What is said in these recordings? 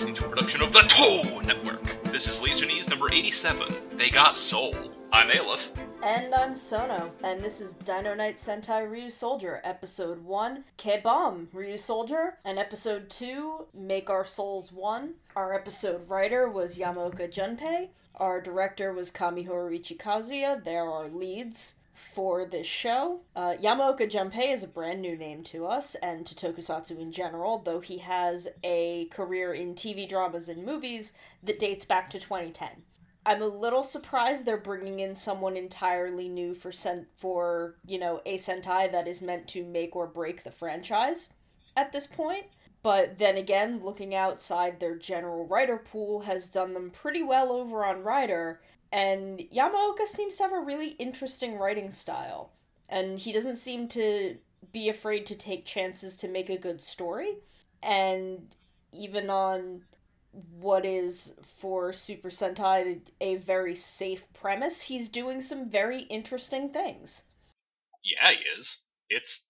listening to a production of the Toe Network. This is Laser number 87. They got soul. I'm Aleph. And I'm Sono, and this is Dino Knight Sentai Ryusoulger, Episode 1, K-Bomb Ryusoulger, and Episode 2, Make Our Souls One. Our episode writer was Yamaoka Junpei, our director was Kamihoriuchi Kazuya, they're our leads for this show. Uh, Yamaoka Junpei is a brand new name to us and to tokusatsu in general, though he has a career in TV dramas and movies that dates back to 2010. I'm a little surprised they're bringing in someone entirely new for sen- for you know a Sentai that is meant to make or break the franchise at this point. But then again, looking outside their general writer pool has done them pretty well over on Rider, and Yamaoka seems to have a really interesting writing style, and he doesn't seem to be afraid to take chances to make a good story, and even on what is for Super Sentai a very safe premise, he's doing some very interesting things. Yeah, he is. It's.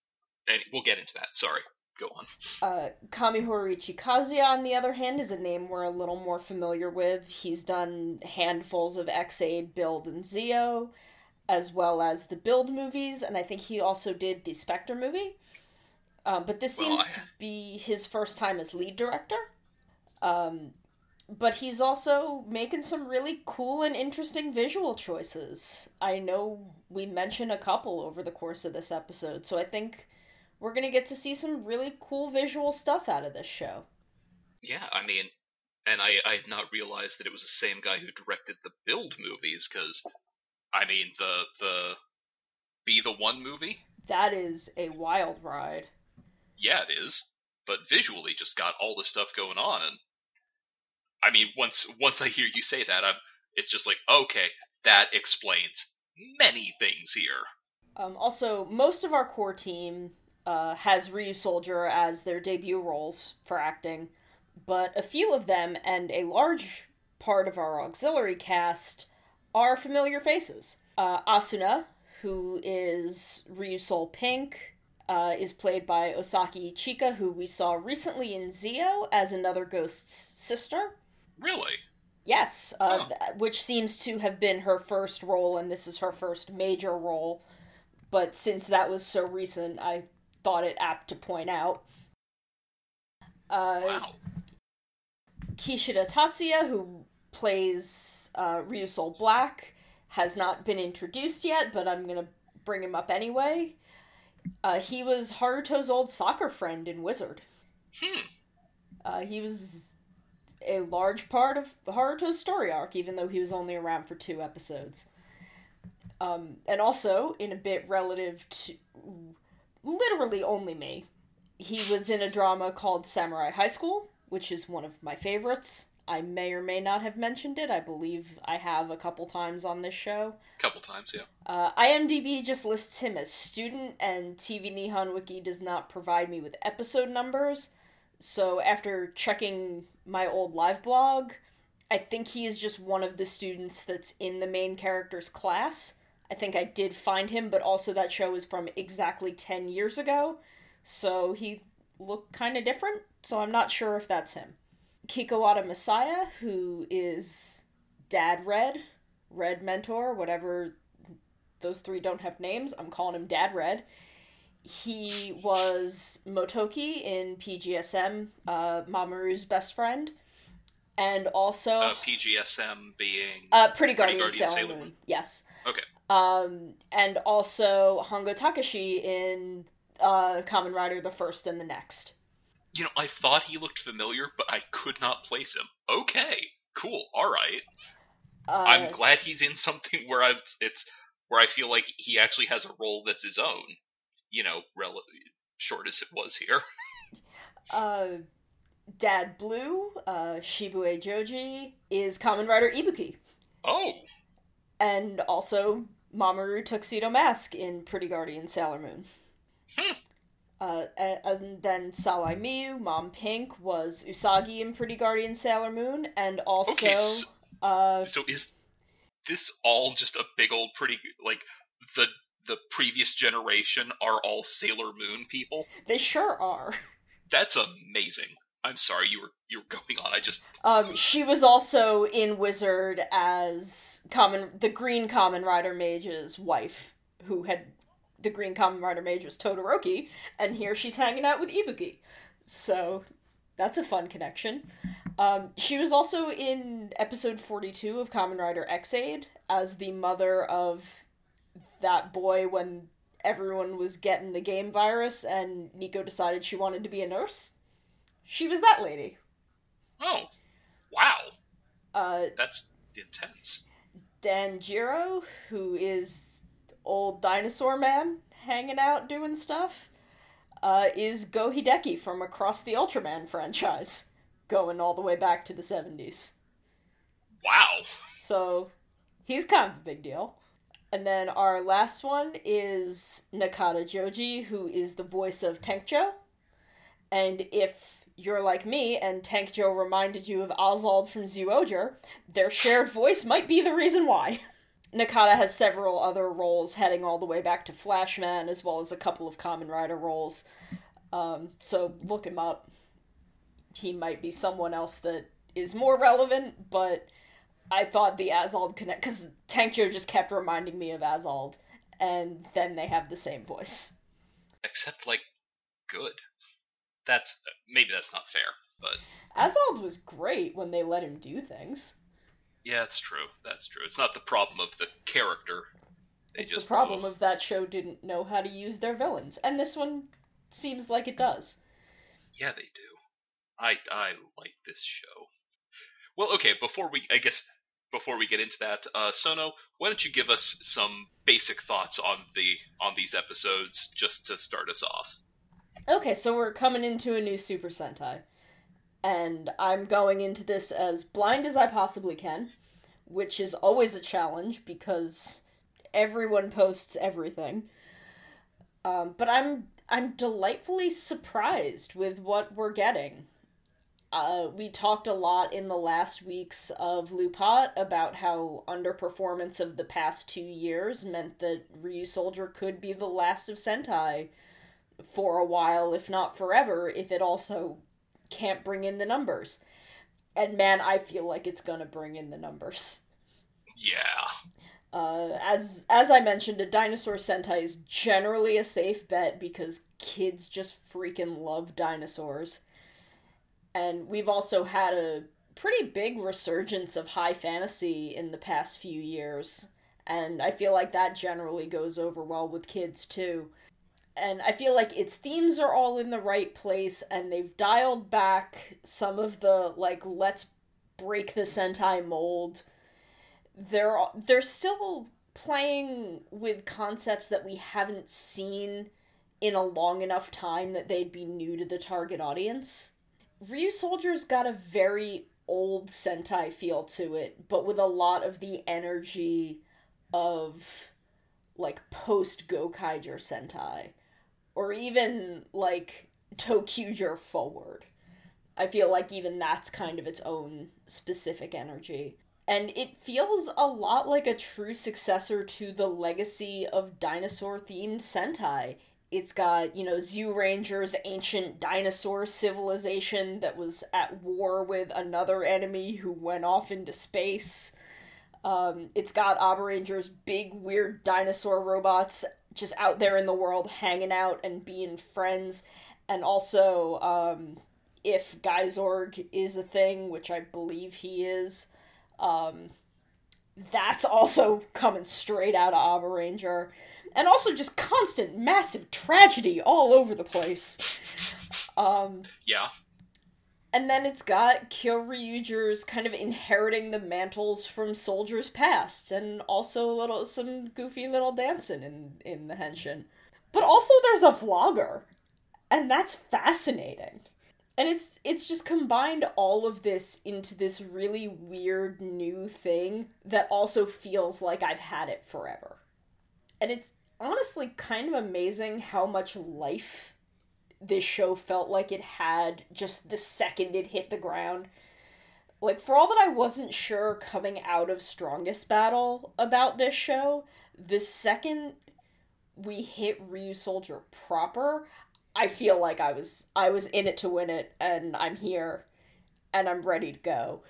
And we'll get into that. Sorry. Go on. Uh, Kamihoriuchi Kazuya, on the other hand, is a name we're a little more familiar with. He's done handfuls of Ex-Aid, Build, and Zi-O, as well as the Build movies, and I think he also did the Spectre movie. Uh, but this Well, seems I- to be his first time as lead director. Um, but he's also making some really cool and interesting visual choices. I know we mentioned a couple over the course of this episode, so I think we're gonna get to see some really cool visual stuff out of this show. Yeah, I mean, and I, I had not realized that it was the same guy who directed the Build movies, because, I mean, the the Be the One movie, That is a wild ride. yeah, it is, but visually just got all this stuff going on, and I mean, once once I hear you say that, I'm, it's just like, okay, that explains many things here. Um, also, most of our core team uh, has Ryusoulger as their debut roles for acting, but a few of them and a large part of our auxiliary cast are familiar faces. Uh, Asuna, who is Ryu Soul Pink, uh, is played by Osaki Ichika, who we saw recently in Zi-O as another ghost's sister. Really? Yes, uh, Oh. th- which seems to have been her first role, and this is her first major role. But since that was so recent, I thought it apt to point out. Uh, Wow. Kishida Tatsuya, who plays uh, Ryusoul Black, has not been introduced yet, but I'm gonna bring him up anyway. Uh, he was Haruto's old soccer friend in Wizard. Hmm. Uh, he was a large part of Haruto's story arc, even though he was only around for two episodes. Um, and also, in a bit relative to literally only me, he was in a drama called Samurai High School, which is one of my favorites. I may or may not have mentioned it. I believe I have a couple times on this show. A Couple times, yeah. Uh, IMDb just lists him as student, and TV Nihon Wiki does not provide me with episode numbers. So after checking my old live blog, I think he is just one of the students that's in the main character's class. I think I did find him, but also that show is from exactly 10 years ago, so he looked kind of different, so I'm not sure if that's him. Kikawada Masaya, who is Dad Red, Red Mentor, whatever those three don't have names. I'm calling him Dad Red. He was Motoki in PGSM, uh, Mamoru's best friend, and also Uh, PGSM being uh, Pretty Guardian, Guardian Sailor, Sailor Moon. Moon. Yes. Okay. Um, and also Hongo Takeshi in uh, Kamen Rider: The First and the Next. You know, I thought he looked familiar, but I could not place him. Okay, cool, all right. Uh, I'm glad he's in something where I it's where I feel like he actually has a role that's his own. You know, rel- short as it was here. uh, Dad Blue, uh, Shibue Joji is Kamen Rider Ibuki. Oh, and also Mamoru Tuxedo Mask in Pretty Guardian Sailor Moon. Hmm. Uh, and then Sawai Miyu, Mom Pink, was Usagi in Pretty Guardian Sailor Moon, and also, Okay, so- uh, so is this all just a big old pretty like the the previous generation are all Sailor Moon people? they sure are. That's amazing. I'm sorry, you were you were going on. I just Um, she was also in Wizard as common the Green Kamen Rider Mage's wife, who had the Green Kamen Rider Mage was Todoroki, and here she's hanging out with Ibuki. So that's a fun connection. Um, she was also in episode 42 of Kamen Rider Ex-Aid as the mother of that boy when everyone was getting the game virus and Nico decided she wanted to be a nurse. She was that lady. oh wow, Uh, that's intense. Danjiro, who is old dinosaur man hanging out doing stuff, uh, is Go Hideki from across the Ultraman franchise, going all the way back to the 70s. Wow. So he's kind of a big deal. And then our last one is Nakata Joji, who is the voice of Tankjo. And if you're like me and Tankjo reminded you of Azald from Zyuohger, their shared voice might be the reason why. Nakata has several other roles heading all the way back to Flashman, as well as a couple of Kamen Rider roles. Um, so look him up. He might be someone else that is more relevant, but I thought the Azald connect because Tankjo just kept reminding me of Azald, and then they have the same voice. Except like good. That's maybe that's not fair, but Azald was great when they let him do things. yeah, it's true. That's true. It's not the problem of the character. They It's just the problem of that show didn't know how to use their villains, and this one seems like it does. Yeah, they do. I I like this show. Well, okay. Before we, I guess, before we get into that, uh, Sono, why don't you give us some basic thoughts on the on these episodes, just to start us off? Okay, so we're coming into a new Super Sentai. And I'm going into this as blind as I possibly can, which is always a challenge because everyone posts everything. Um, but I'm I'm delightfully surprised with what we're getting. Uh, we talked a lot in the last weeks of LuPat about how underperformance of the past two years meant that Ryusoulger could be the last of Sentai for a while, if not forever, if it also can't bring in the numbers. And man, I feel like it's gonna bring in the numbers. Yeah. Uh, as as I mentioned, a dinosaur Sentai is generally a safe bet because kids just freaking love dinosaurs. And we've also had a pretty big resurgence of high fantasy in the past few years. And I feel like that generally goes over well with kids too and I feel like its themes are all in the right place, and they've dialed back some of the like let's break the Sentai mold. They're they're still playing with concepts that we haven't seen in a long enough time that they'd be new to the target audience. Ryusoulger's got a very old Sentai feel to it, but with a lot of the energy of like post Gokaiger Sentai or even like ToQger forward. I feel like even that's kind of its own specific energy. And it feels a lot like a true successor to the legacy of dinosaur themed Sentai. It's got, you know, Zyuranger's ancient dinosaur civilization that was at war with another enemy who went off into space. Um, it's got Abaranger's big, weird dinosaur robots just out there in the world hanging out and being friends. And also, um, if Geizorg is a thing, which I believe he is, um, that's also coming straight out of Abaranger. And also just constant, massive tragedy all over the place. Um, Yeah. And then it's got Kyoryuger's kind of inheriting the mantles from soldiers past, and also a little some goofy little dancing in in the henshin. But also there's a vlogger, and that's fascinating. And it's it's just combined all of this into this really weird new thing that also feels like I've had it forever. And it's honestly kind of amazing how much life this show felt like it had just the second it hit the ground. Like, for all that I wasn't sure coming out of Strongest Battle about this show, the second we hit Ryusoulger proper, I feel like I was I was in it to win it and I'm here and I'm ready to go.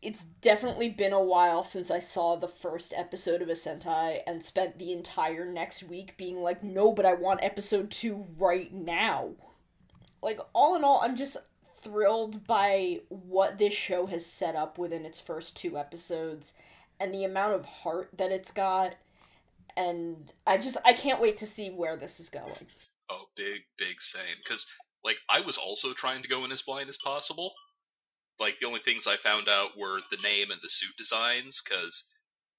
It's definitely been a while since I saw the first episode of a Sentai and spent the entire next week being like, no, but I want episode two right now. Like, all in all, I'm just thrilled by what this show has set up within its first two episodes and the amount of heart that it's got. And I just, I can't wait to see where this is going. Oh, big, big same. Because, like, I was also trying to go in as blind as possible. Like, the only things I found out were the name and the suit designs, because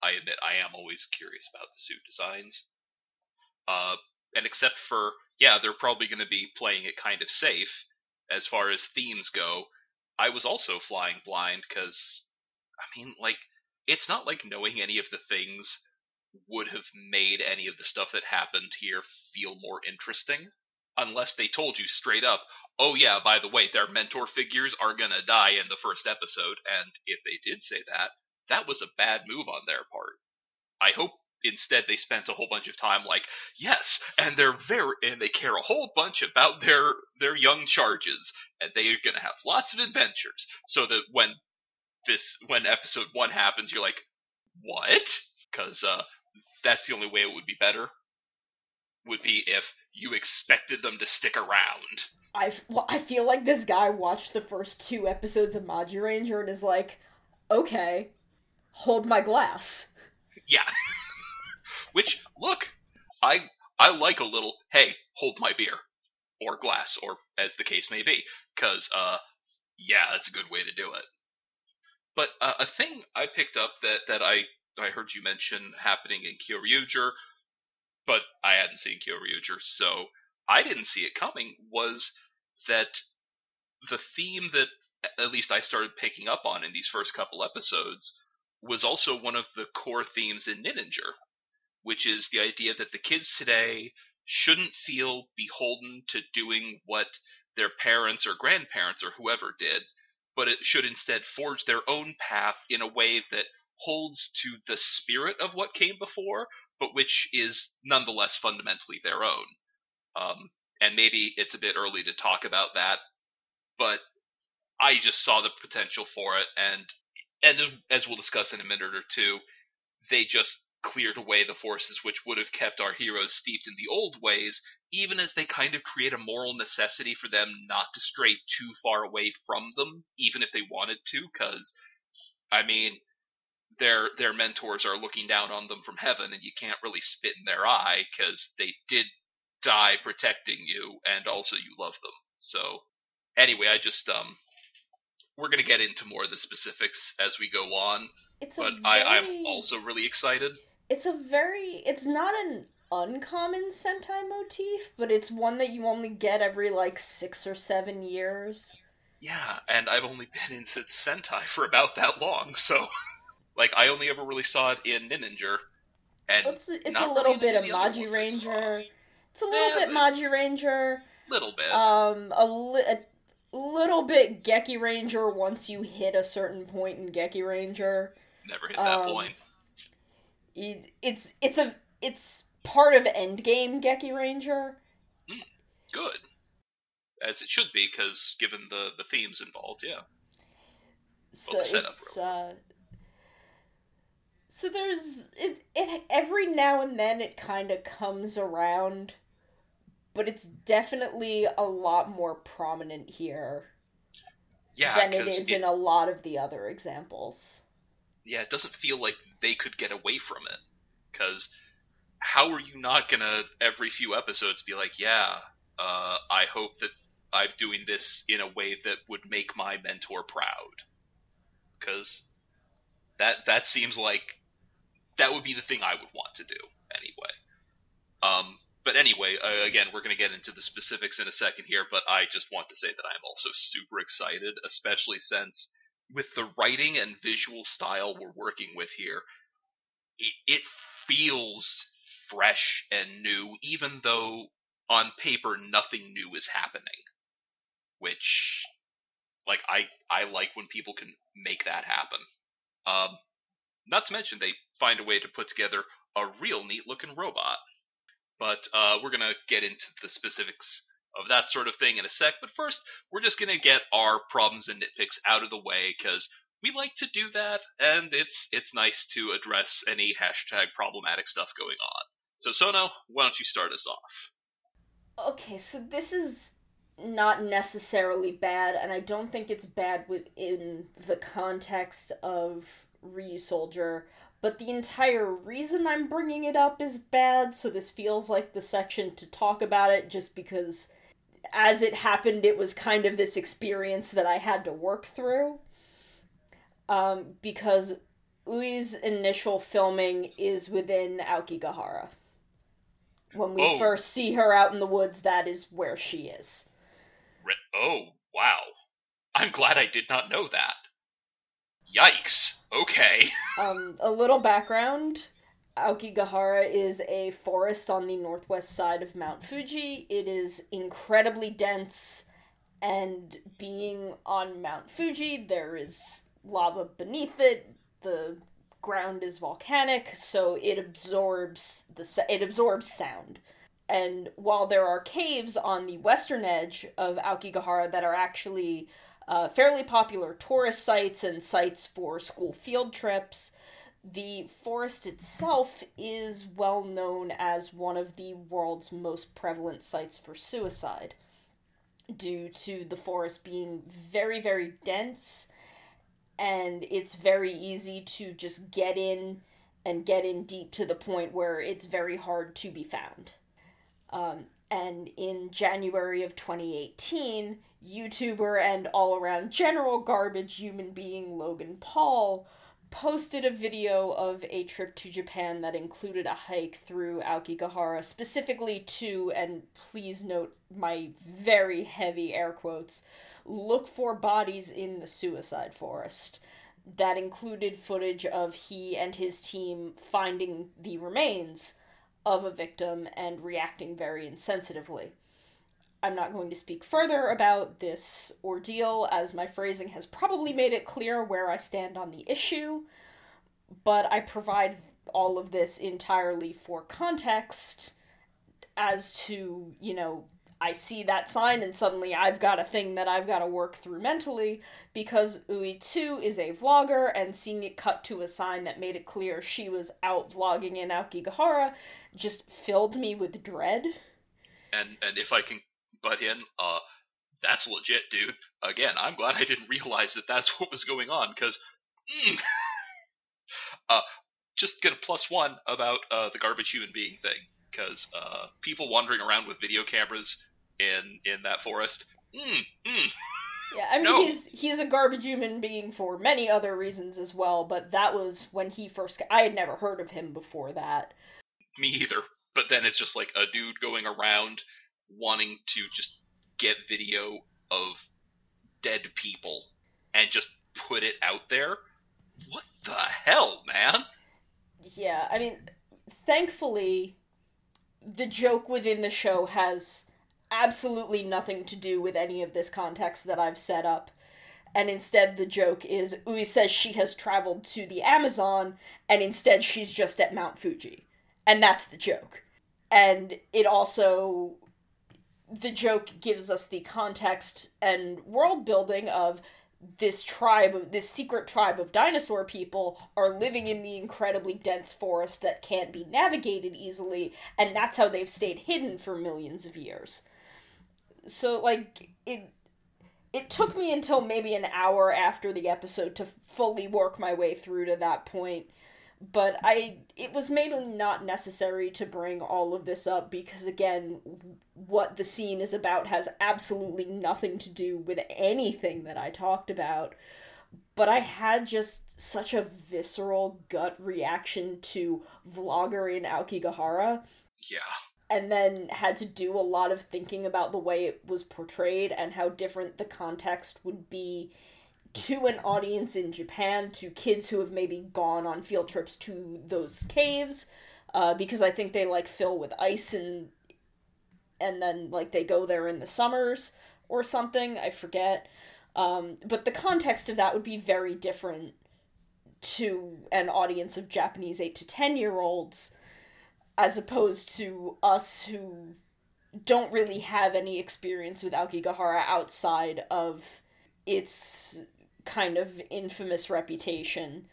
I admit I am always curious about the suit designs. Uh, and except for, yeah, they're probably going to be playing it kind of safe as far as themes go. I was also flying blind because, I mean, like, it's not like knowing any of the things would have made any of the stuff that happened here feel more interesting unless they told you straight up, oh yeah, by the way, their mentor figures are gonna die in the first episode, and if they did say that, that was a bad move on their part. I hope instead they spent a whole bunch of time like, yes, and they're very and they care a whole bunch about their their young charges, and they are gonna have lots of adventures, so that when this when episode one happens, you're like, what? Because uh, that's the only way it would be better. Would be if you expected them to stick around. I, well, I feel like this guy watched the first two episodes of Magiranger and is like, okay, hold my glass. Yeah. Which, look, I I like a little, hey, hold my beer. Or glass, or as the case may be. Because, uh, yeah, that's a good way to do it. But uh, a thing I picked up that, that I, I heard you mention happening in Kyoryuger, but I hadn't seen Kyoryuger, so I didn't see it coming, was that the theme that at least I started picking up on in these first couple episodes was also one of the core themes in Ninninger, which is the idea that the kids today shouldn't feel beholden to doing what their parents or grandparents or whoever did, but it should instead forge their own path in a way that holds to the spirit of what came before, but which is nonetheless fundamentally their own. Um, and maybe it's a bit early to talk about that, but I just saw the potential for it, and and as we'll discuss in a minute or two, they just cleared away the forces which would have kept our heroes steeped in the old ways, even as they kind of create a moral necessity for them not to stray too far away from them, even if they wanted to, because I mean, their their mentors are looking down on them from heaven, and you can't really spit in their eye because they did die protecting you, and also you love them. So, anyway, I just um, we're gonna get into more of the specifics as we go on. It's but very... I, I'm also really excited. It's a very. It's not an uncommon Sentai motif, but it's one that you only get every like six or seven years. Yeah, and I've only been in Sentai for about that long, so like I only ever really saw it in Ninninger. And it's it's a little really bit of Magiranger. It's a little Yeah, bit but- Magiranger. Little bit. Um, a, li- a little bit Geki Ranger once you hit a certain point in Geki Ranger. Never hit that um, point. It, it's it's a it's part of Endgame Geki Ranger. Good. As it should be, because given the, the themes involved, yeah. So the setup it's uh so there's it it every now and then it kind of comes around but it's definitely a lot more prominent here Yeah, than it is is in a lot of the other examples. yeah, it doesn't feel like they could get away from it. Because how are you not gonna every few episodes be like, yeah, uh, I hope that I'm doing this in a way that would make my mentor proud. Because that that seems like that would be the thing I would want to do anyway. Um, but anyway, uh, again, we're going to get into the specifics in a second here, but I just want to say that I'm also super excited, especially since with the writing and visual style we're working with here, it, it feels fresh and new, even though on paper nothing new is happening. Which, like, I I like when people can make that happen. Um, not to mention they find a way to put together a real neat looking robot. but uh, we're gonna get into the specifics of that sort of thing in a sec. But first, we're just gonna get our problems and nitpicks out of the way because we like to do that, and it's it's nice to address any hashtag problematic stuff going on. So Sono, why don't you start us off? Okay, so this is not necessarily bad, and I don't think it's bad within the context of Ryusoulger, but the entire reason I'm bringing it up is bad, so this feels like the section to talk about it just because as it happened, it was kind of this experience that I had to work through. Um, because Ui's initial filming is within Aokigahara. When we Oh. first see her out in the woods, that is where she is. Oh wow, I'm glad I did not know that. Yikes. Okay. Um, a little background. Aokigahara is a forest on the northwest side of Mount Fuji. It is incredibly dense, and being on Mount Fuji, there is lava beneath it. The ground is volcanic, so it absorbs the it absorbs sound. And while there are caves on the western edge of Aokigahara that are actually uh, fairly popular tourist sites and sites for school field trips, the forest itself is well known as one of the world's most prevalent sites for suicide due to the forest being very, very dense and it's very easy to just get in and get in deep to the point where it's very hard to be found. Um, and in January of 2018, YouTuber and all around general garbage human being Logan Paul posted a video of a trip to Japan that included a hike through Aokigahara, specifically to, and please note my very heavy air quotes, look for bodies in the suicide forest. That included footage of he and his team finding the remains of a victim and reacting very insensitively. I'm not going to speak further about this ordeal, as my phrasing has probably made it clear where I stand on the issue, but I provide all of this entirely for context as to, you know, I see that sign and suddenly I've got a thing that I've got to work through mentally because Ui 2 is a vlogger and seeing it cut to a sign that made it clear she was out vlogging in Aokigahara just filled me with dread. And and if I can butt in, uh, that's legit, dude. Again, I'm glad I didn't realize that that's what was going on, because, mm, uh, just get a plus one about uh the garbage human being thing, because uh, people wandering around with video cameras in in that forest, mm, mm, Yeah, I mean No. he's he's a garbage human being for many other reasons as well, but that was when he first I had never heard of him before that. me either. But then it's just like a dude going around wanting to just get video of dead people and just put it out there. What the hell, man? Yeah, I mean, thankfully, the joke within the show has absolutely nothing to do with any of this context that I've set up. And instead, the joke is Ui says she has traveled to the Amazon, and instead, she's just at Mount Fuji. And that's the joke. And it also. The joke gives us the context and world building of this tribe of this secret tribe of dinosaur people are living in the incredibly dense forest that can't be navigated easily and that's how they've stayed hidden for millions of years so like it it took me until maybe an hour after the episode to fully work my way through to that point. But i it was maybe not necessary to bring all of this up because again what the scene is about has absolutely nothing to do with anything that i talked about. But i had just such a visceral gut reaction to vlogger in aokigahara. Yeah. And then had to do a lot of thinking about the way it was portrayed and how different the context would be to an audience in Japan, to kids who have maybe gone on field trips to those caves, uh, because I think they like fill with ice and and then like they go there in the summers or something. I forget. Um, but the context of that would be very different to an audience of Japanese eight to ten year olds as opposed to us who don't really have any experience with Aokigahara outside of its kind of infamous reputation.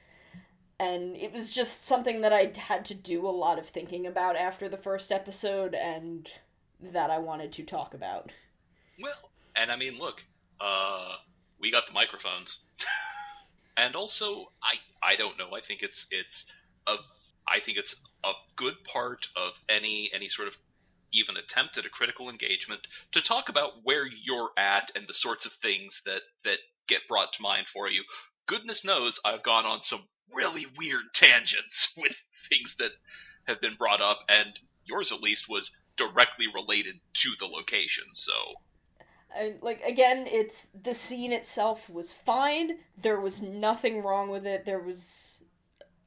And it was just something that I had to do a lot of thinking about after the first episode and that I wanted to talk about. Well, and I mean, look, uh, we got the microphones, and also I I don't know. I think it's it's a I think it's a good part of any any sort of even attempt at a critical engagement to talk about where you're at and the sorts of things that that get brought to mind for you. Goodness knows I've gone on some really weird tangents with things that have been brought up, and yours at least was directly related to the location. So I, like again, it's the scene itself was fine. There was nothing wrong with it. There was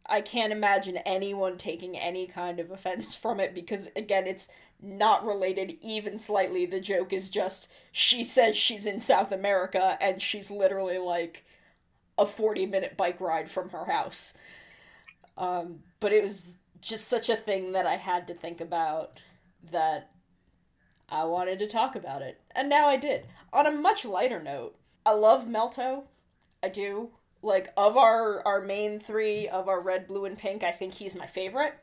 I can't imagine anyone taking any kind of offense from it because again, it's not related even slightly. The joke is just she says she's in South America and she's literally like a 40 minute bike ride from her house. Um, but it was just such a thing that I had to think about that I wanted to talk about it. And now I did. On a much lighter note, I love Melto. I do. Like of our our main 3 of our red, blue and pink, I think he's my favorite.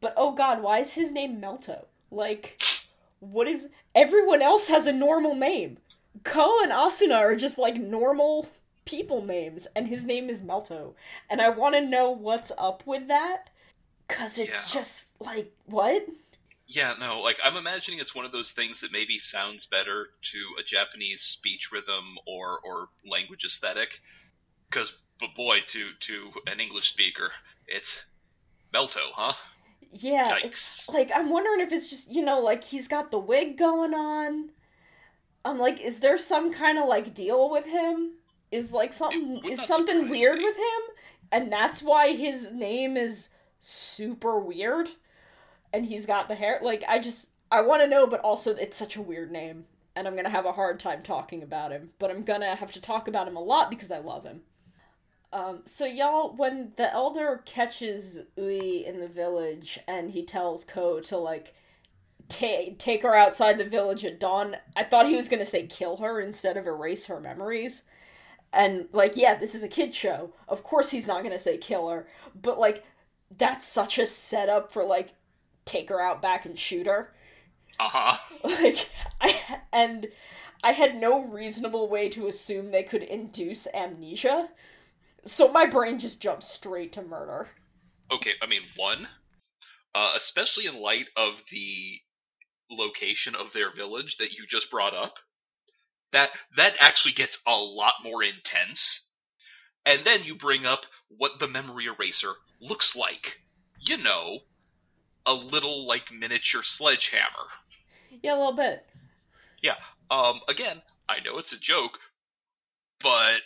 But oh god, why is his name Melto? Like what is everyone else has a normal name. Ko and Asuna are just like normal people names and his name is Melto. And I want to know what's up with that cuz it's Yeah. just like what? Yeah, no, like I'm imagining it's one of those things that maybe sounds better to a Japanese speech rhythm or or language aesthetic, because but boy, to to an English speaker, it's Melto, huh? Yeah, Yikes. it's like I'm wondering if it's just you know like he's got the wig going on. I'm like, is there some kind of like deal with him? Is like something is something weird me. with him, and that's why his name is super weird, and he's got the hair. Like I just I want to know, but also it's such a weird name, and I'm gonna have a hard time talking about him. But I'm gonna have to talk about him a lot because I love him. Um, so y'all, when the elder catches Ui in the village and he tells Ko to like ta- take her outside the village at dawn, I thought he was gonna say kill her instead of erase her memories. And like, yeah, this is a kid show. Of course he's not gonna say kill her, but like, that's such a setup for like take her out back and shoot her. Uh huh. Like, I and I had no reasonable way to assume they could induce amnesia. So my brain just jumped straight to murder. Okay, I mean one, uh, especially in light of the location of their village that you just brought up. That that actually gets a lot more intense. And then you bring up what the memory eraser looks like. You know, a little like miniature sledgehammer. Yeah, a little bit. Yeah. Um, again, I know it's a joke, but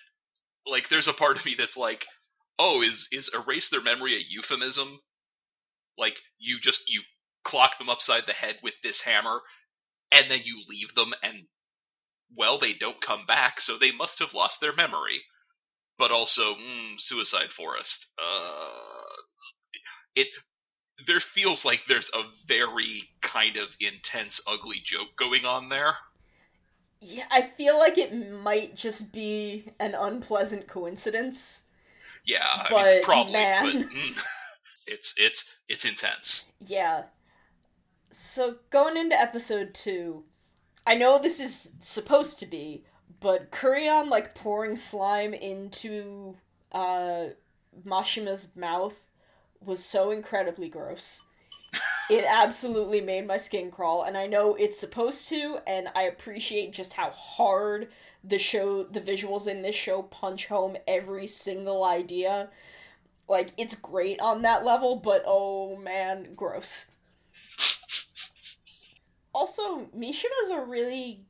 like, there's a part of me that's like, oh, is is erase their memory a euphemism? Like, you just you clock them upside the head with this hammer, and then you leave them, and well, they don't come back, so they must have lost their memory. But also, mm, Suicide Forest. Uh, it there feels like there's a very kind of intense, ugly joke going on there. Yeah, I feel like it might just be an unpleasant coincidence. Yeah, I But, mean, probably, man. but mm, it's it's it's intense. Yeah. So going into episode two, I know this is supposed to be, but Kurion like pouring slime into uh Mashima's mouth was so incredibly gross. It absolutely made my skin crawl, and I know it's supposed to, and I appreciate just how hard the show, the visuals in this show punch home every single idea. Like, it's great on that level, but oh man, gross. Also, Mishima's a really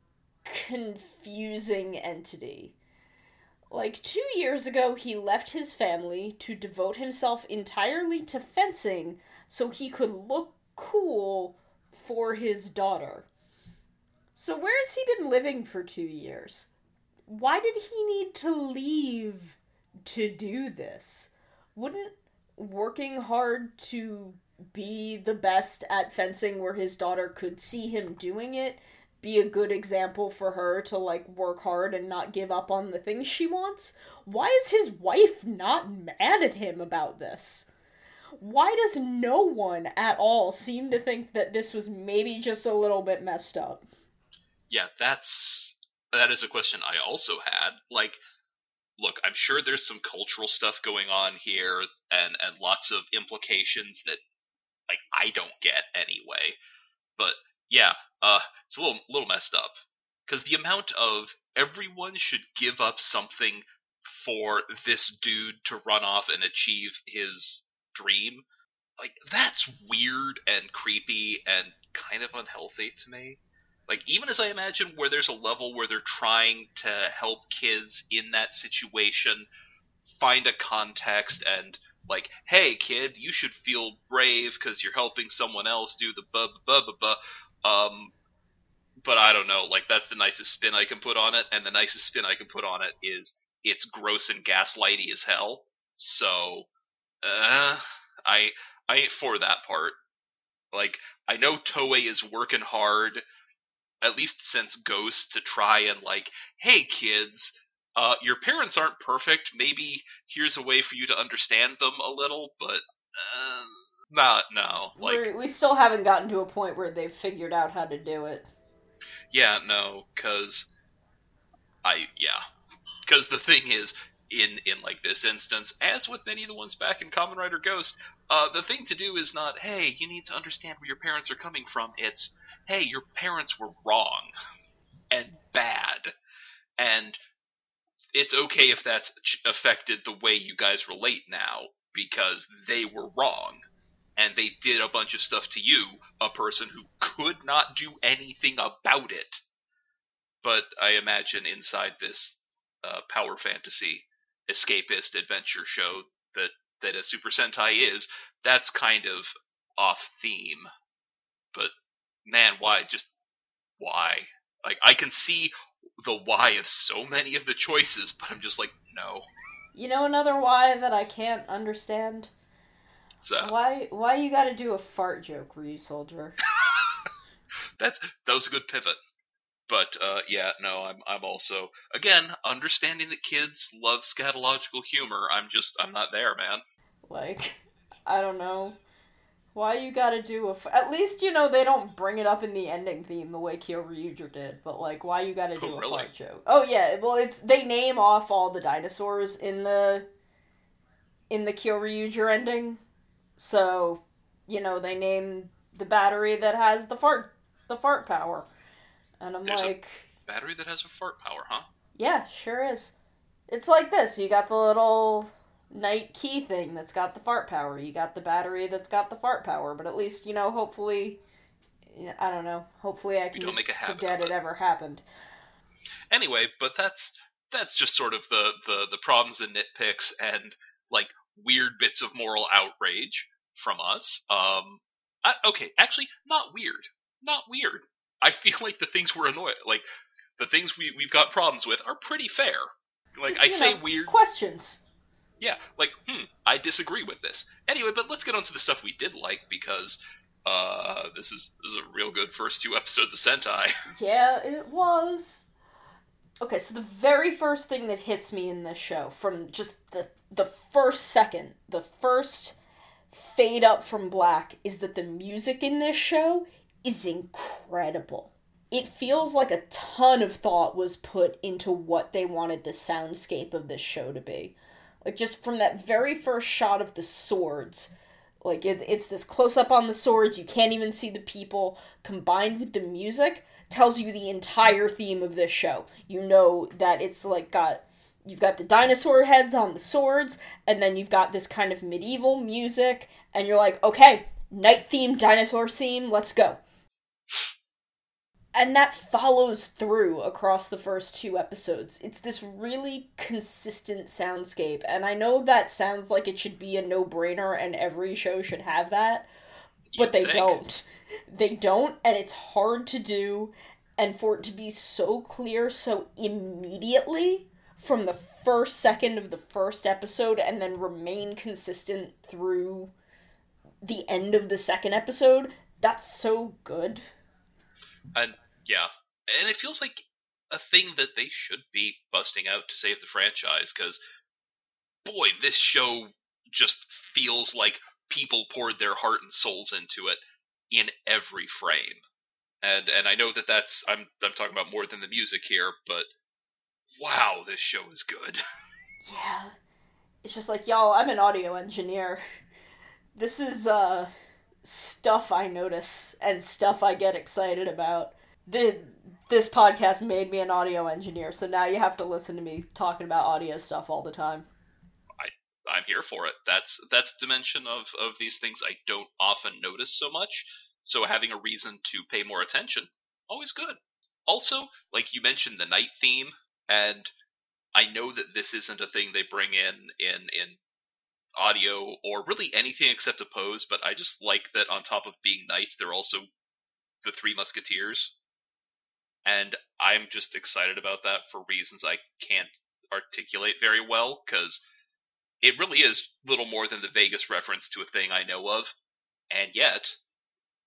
confusing entity. Like, two years ago, he left his family to devote himself entirely to fencing so he could look cool for his daughter. So, where has he been living for two years? Why did he need to leave to do this? Wouldn't working hard to be the best at fencing where his daughter could see him doing it be a good example for her to like work hard and not give up on the things she wants why is his wife not mad at him about this why does no one at all seem to think that this was maybe just a little bit messed up? Yeah that's that is a question i also had. Like look i'm sure there's some cultural stuff going on here and and lots of implications that like I don't get anyway. But yeah, uh, it's a little little messed up. Because the amount of everyone should give up something for this dude to run off and achieve his dream, like that's weird and creepy and kind of unhealthy to me. Like even as I imagine where there's a level where they're trying to help kids in that situation find a context and like, hey kid, you should feel brave because you're helping someone else do the blah blah blah blah. Um, but I don't know. Like that's the nicest spin I can put on it, and the nicest spin I can put on it is it's gross and gaslighty as hell. So, uh, I I ain't for that part. Like I know Toei is working hard, at least since Ghost, to try and like, hey kids, uh, your parents aren't perfect. Maybe here's a way for you to understand them a little, but uh, not no. Like We're, we still haven't gotten to a point where they've figured out how to do it. Yeah, no, because I yeah, because the thing is. In, in like this instance, as with many of the ones back in Kamen Rider Ghost, uh, the thing to do is not, hey, you need to understand where your parents are coming from. It's, hey, your parents were wrong and bad, and it's okay if that's affected the way you guys relate now because they were wrong and they did a bunch of stuff to you, a person who could not do anything about it. But I imagine inside this uh, power fantasy escapist adventure show that that a Super Sentai is, that's kind of off theme. But man, why just why? Like I can see the why of so many of the choices, but I'm just like, no. You know another why that I can't understand? So Why why you gotta do a fart joke, Ryusoulger? that's that was a good pivot. But uh, yeah, no, I'm I'm also again understanding that kids love scatological humor. I'm just I'm not there, man. Like, I don't know. Why you gotta do a? F- At least you know they don't bring it up in the ending theme the way Kyoryuger did. But like, why you gotta do Oh, a really? fart joke? Oh yeah, well it's they name off all the dinosaurs in the in the Kyoryuger ending, so you know they name the battery that has the fart the fart power, and I'm There's a- like, Battery that has a fart power, huh? yeah, sure is. It's like this. You got the little night key thing that's got the fart power. You got the battery that's got the fart power. But at least you know. Hopefully, I don't know. Hopefully, I can just make a habit forget it it. ever happened. Anyway, but that's that's just sort of the the the problems and nitpicks and like weird bits of moral outrage from us. Um, I, okay, actually, not weird, not weird. I feel like the things we're annoyed, like the things we we've got problems with, are pretty fair. Like Just, I say, know, weird. questions. Yeah, like, hmm, I disagree with this. Anyway, but let's get on to the stuff we did like because uh, this is this is a real good first two episodes of Sentai. Yeah, it was. Okay, so the very first thing that hits me in this show, from just the the first second, the first fade up from black, is that the music in this show is incredible. It feels like a ton of thought was put into what they wanted the soundscape of this show to be. Like just from that very first shot of the swords, like it, it's this close up on the swords, you can't even see the people, combined with the music, tells you the entire theme of this show. You know that it's like got you've got the dinosaur heads on the swords, and then you've got this kind of medieval music, and you're like, okay, knight theme, dinosaur theme, let's go. And that follows through across the first two episodes. It's this really consistent soundscape, and I know that sounds like it should be a no brainer and every show should have that, but You'd they think. don't. They don't, and it's hard to do, and for it to be so clear so immediately from the first second of the first episode and then remain consistent through the end of the second episode, that's so good. And yeah, and it feels like a thing that they should be busting out to save the franchise because boy, this show just feels like people poured their heart and souls into it in every frame. And and I know that that's I'm I'm talking about more than the music here, but wow, this show is good. Yeah. It's just like, y'all, I'm an audio engineer. This is uh stuff I notice and stuff I get excited about. The this podcast made me an audio engineer, so now you have to listen to me talking about audio stuff all the time. I I'm here for it. That's that's dimension of of these things I don't often notice so much. So having a reason to pay more attention, always good. Also, like you mentioned the knight theme, and I know that this isn't a thing they bring in in in audio or really anything except a pose, but I just like that on top of being knights, they're also the three musketeers. And I'm just excited about that for reasons I can't articulate very well, because it really is little more than the Vegas reference to a thing I know of, and yet,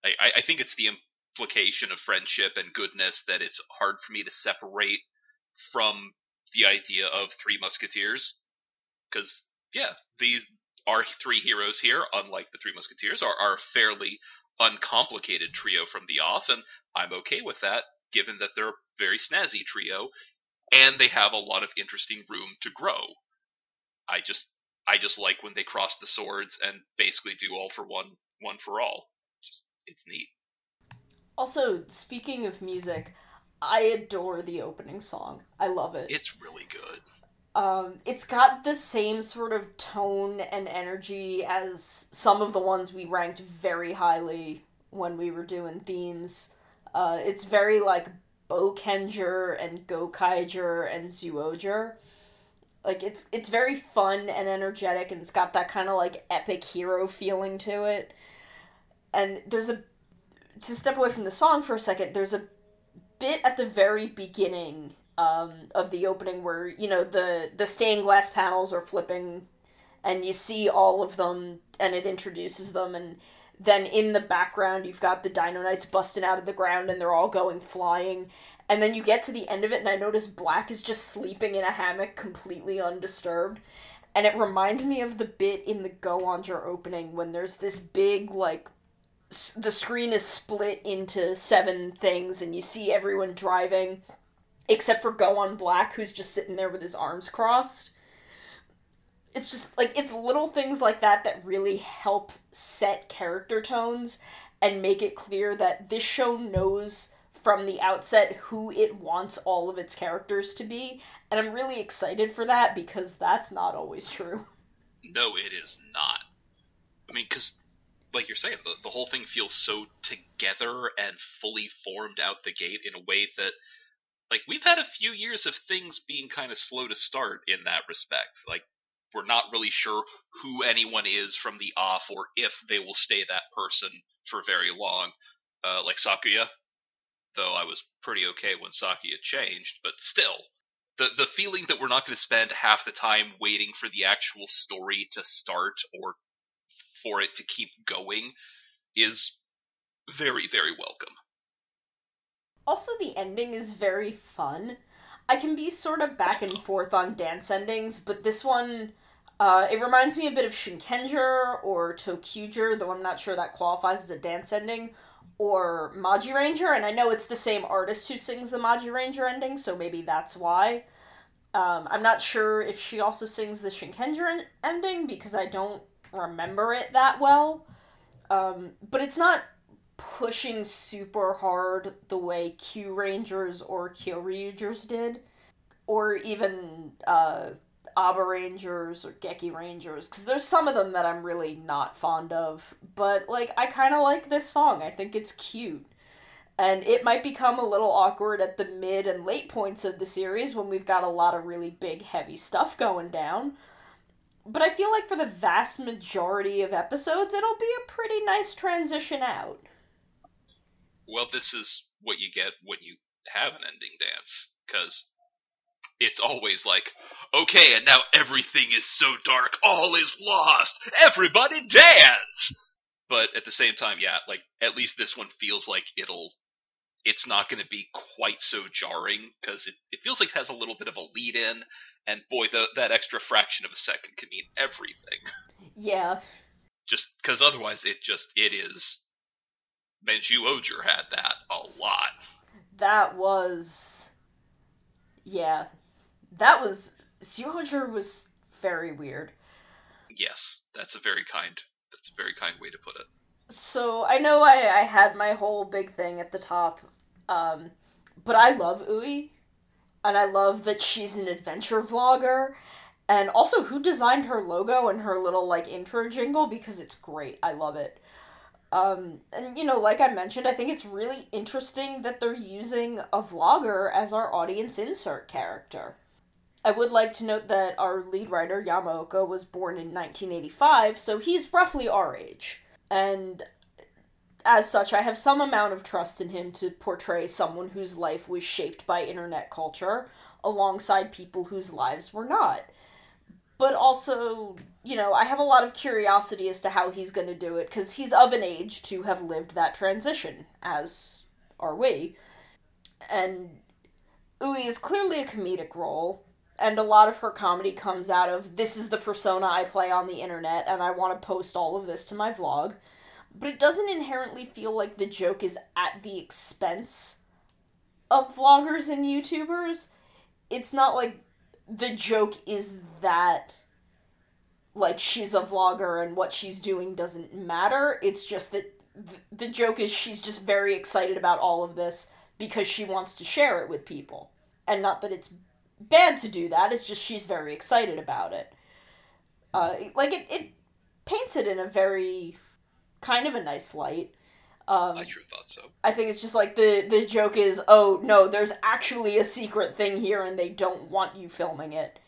I, I think it's the implication of friendship and goodness that it's hard for me to separate from the idea of Three Musketeers. Because, yeah, these our three heroes here, unlike the Three Musketeers, are, are a fairly uncomplicated trio from the off, and I'm okay with that, given that they're a very snazzy trio, and they have a lot of interesting room to grow. I just I just like when they cross the swords and basically do all for one, one for all. Just it's neat. Also, speaking of music, I adore the opening song. I love it. It's really good. Um, it's got the same sort of tone and energy as some of the ones we ranked very highly when we were doing themes. Uh, it's very like Boukenger and Gokaiger and Zyuohger. Like it's it's very fun and energetic and it's got that kind of like epic hero feeling to it. And there's a to step away from the song for a second, there's a bit at the very beginning um, of the opening where you know the the stained glass panels are flipping and you see all of them and it introduces them and then in the background you've got the dino knights busting out of the ground and they're all going flying and then you get to the end of it, and I notice Black is just sleeping in a hammock completely undisturbed. And it reminds me of the bit in the Go-Onger opening when there's this big, like, s- the screen is split into seven things, and you see everyone driving, except for Go-On Black, who's just sitting there with his arms crossed. It's just, like, it's little things like that that really help set character tones and make it clear that this show knows from the outset who it wants all of its characters to be, and I'm really excited for that because that's not always true. No, it is not. I mean, because, like you're saying, the, the whole thing feels so together and fully formed out the gate in a way that, like, we've had a few years of things being kind of slow to start in that respect. Like, we're not really sure who anyone is from the off or if they will stay that person for very long. Uh, like Sakuya though I was pretty okay when Sakuya changed, but still. The, the feeling that we're not going to spend half the time waiting for the actual story to start or for it to keep going is very, very welcome. Also, the ending is very fun. I can be sort of back and forth on dance endings, but this one, uh, it reminds me a bit of Shinkenger or ToQger, though I'm not sure that qualifies as a dance ending, or Magiranger, and I know it's the same artist who sings the Magiranger ending, so maybe that's why. Um, I'm not sure if she also sings the Shinkenger ending because I don't remember it that well. Um, but it's not pushing super hard the way Kyurangers or Kyoryugers did, or even uh, Abarangers or Gekirangers because there's some of them that I'm really not fond of, but like I kind of like this song. I think it's cute. And it might become a little awkward at the mid and late points of the series when we've got a lot of really big, heavy stuff going down. But I feel like for the vast majority of episodes, it'll be a pretty nice transition out. Well, this is what you get when you have an ending dance, because it's always like, okay, and now everything is so dark, all is lost, everybody dance! But at the same time, yeah, like, at least this one feels like it'll, it's not going to be quite so jarring, because it, it feels like it has a little bit of a lead in, and boy, the, that extra fraction of a second can mean everything. Yeah. Just, because otherwise it just, it is, Menju Oger had that a lot. That was. Yeah. That was. Zyuohger was very weird. Yes, that's a very kind. That's a very kind way to put it. So I know I, I had my whole big thing at the top, um, but I love Ui, and I love that she's an adventure vlogger, and also who designed her logo and her little like intro jingle because it's great. I love it. Um, and you know, like I mentioned, I think it's really interesting that they're using a vlogger as our audience insert character. I would like to note that our lead writer, Yamaoka, was born in 1985, so he's roughly our age. And as such, I have some amount of trust in him to portray someone whose life was shaped by internet culture alongside people whose lives were not. But also, you know, I have a lot of curiosity as to how he's going to do it because he's of an age to have lived that transition, as are we. And Ui is clearly a comedic role, and a lot of her comedy comes out of this is the persona I play on the internet, and I want to post all of this to my vlog. But it doesn't inherently feel like the joke is at the expense of vloggers and YouTubers. It's not like the joke is that like she's a vlogger and what she's doing doesn't matter. It's just that th- the joke is she's just very excited about all of this because she wants to share it with people. And not that it's bad to do that, it's just she's very excited about it. Uh, like, it, it paints it in a very kind of a nice light. Um, I sure thought so. I think it's just like the the joke is, oh no, there's actually a secret thing here, and they don't want you filming it.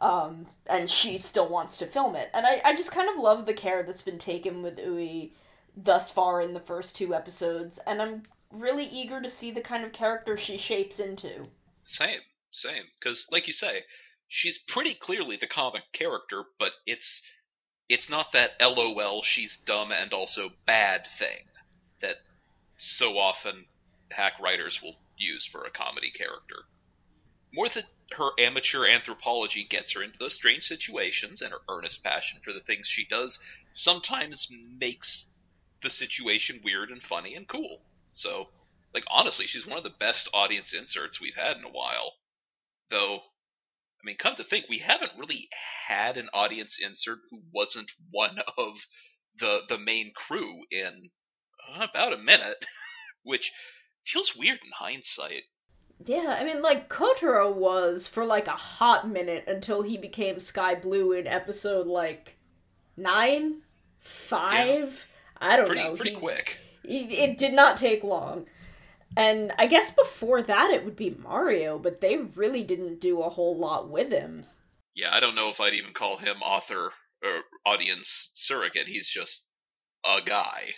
Um, and she still wants to film it, and I I just kind of love the care that's been taken with Ui thus far in the first two episodes, and I'm really eager to see the kind of character she shapes into. Same, same. Because, like you say, she's pretty clearly the comic character, but it's it's not that LOL she's dumb and also bad thing that so often hack writers will use for a comedy character. More that her amateur anthropology gets her into those strange situations, and her earnest passion for the things she does sometimes makes the situation weird and funny and cool. So, like, honestly, she's one of the best audience inserts we've had in a while. Though, I mean, come to think, we haven't really had an audience insert who wasn't one of the the main crew in about a minute, which feels weird in hindsight. Yeah, I mean, like, Kotaro was for like a hot minute until he became Sky Blue in episode like nine, five. I don't Pretty know. pretty He- quick. he- it did not take long. And I guess before that it would be Mario, but they really didn't do a whole lot with him. Yeah, I don't know if I'd even call him author or audience surrogate. He's just a guy.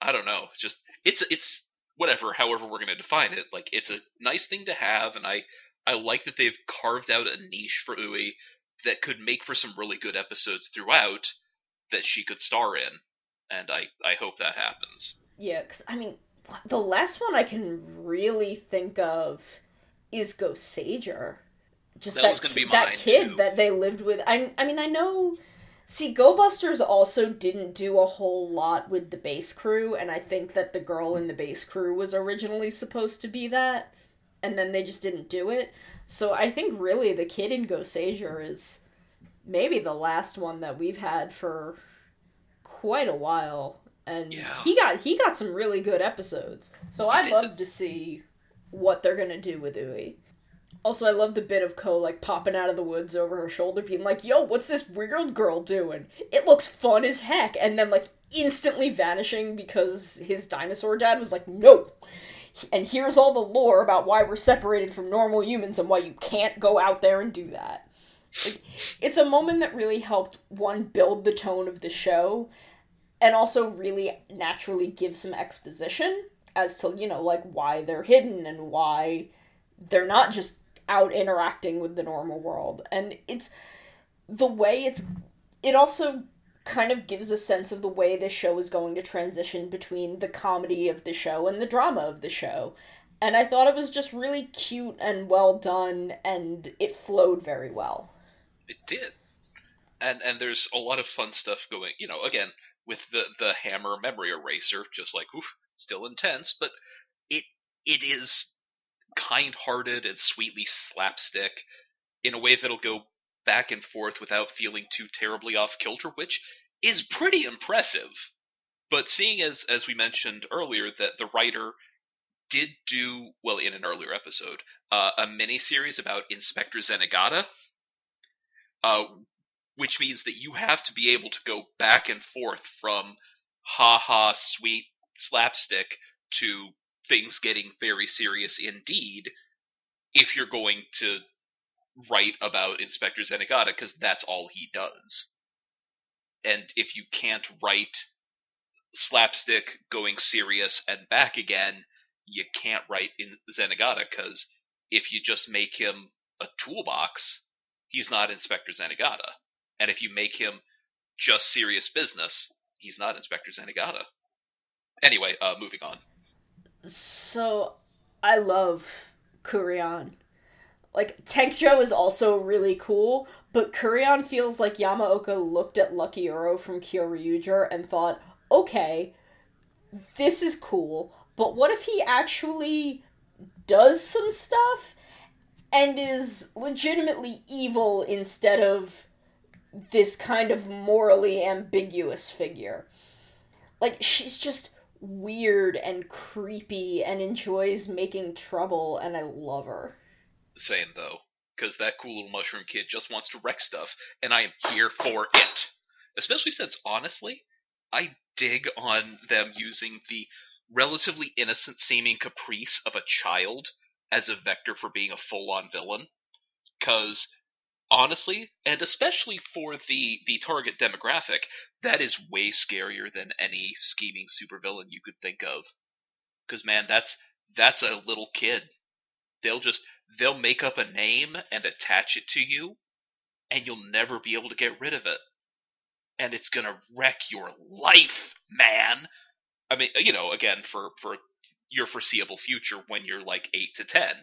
I don't know. Just it's it's whatever. However, we're gonna define it. Like it's a nice thing to have, and I I like that they've carved out a niche for Ui that could make for some really good episodes throughout that she could star in, and I I hope that happens. Yeah, because, I mean, the last one I can really think of is Goseiger. Just That that, was gonna be ki- that kid too. that they lived with. I, I mean, I know. See, Go Busters also didn't do a whole lot with the base crew, and I think that the girl in the base crew was originally supposed to be that, and then they just didn't do it. So I think really the kid in Goseiger is maybe the last one that we've had for quite a while and Yeah. he got he got some really good episodes. So I'd love to see what they're gonna do with Ui. Also, I love the bit of Ko like popping out of the woods over her shoulder, being like, "Yo, what's this weird girl doing? It looks fun as heck," and then like instantly vanishing because his dinosaur dad was like, "Nope." And here's all the lore about why we're separated from normal humans and why you can't go out there and do that. Like, it's a moment that really helped one build the tone of the show and also really naturally give some exposition as to you know like why they're hidden and why they're not just out interacting with the normal world. And it's the way it's it also kind of gives a sense of the way the show is going to transition between the comedy of the show and the drama of the show. And I thought it was just really cute and well done and it flowed very well. It did. And and there's a lot of fun stuff going, you know, again, with the the hammer memory eraser, just like oof, still intense, but it it is kind-hearted and sweetly slapstick in a way that'll go back and forth without feeling too terribly off kilter, which is pretty impressive. But seeing as as we mentioned earlier that the writer did do well in an earlier episode uh, a mini series about Inspector Zenigata, uh, which means that you have to be able to go back and forth from ha ha sweet slapstick to things getting very serious indeed if you're going to write about Inspector Zenigata because that's all he does. And if you can't write slapstick going serious and back again, you can't write in Zenigata because if you just make him a toolbox, he's not Inspector Zenigata. And if you make him just serious business, he's not Inspector Zenigata. Anyway, uh, moving on. So, I love Kureon. Like, Tankjo is also really cool, but Kureon feels like Yamaoka looked at Luckyuro from Kyoryuger and thought, okay, this is cool, but what if he actually does some stuff and is legitimately evil instead of this kind of morally ambiguous figure? Like, she's just weird and creepy and enjoys making trouble, and I love her. Same, though, because that cool little mushroom kid just wants to wreck stuff, and I am here for it. Especially since, honestly, I dig on them using the relatively innocent seeming caprice of a child as a vector for being a full on villain. Because honestly, and especially for the the target demographic, that is way scarier than any scheming supervillain you could think of. Because man, that's that's a little kid. They'll just they'll make up a name and attach it to you, and you'll never be able to get rid of it. And it's gonna wreck your life, man. I mean, you know, again, for for your foreseeable future when you're like eight to ten.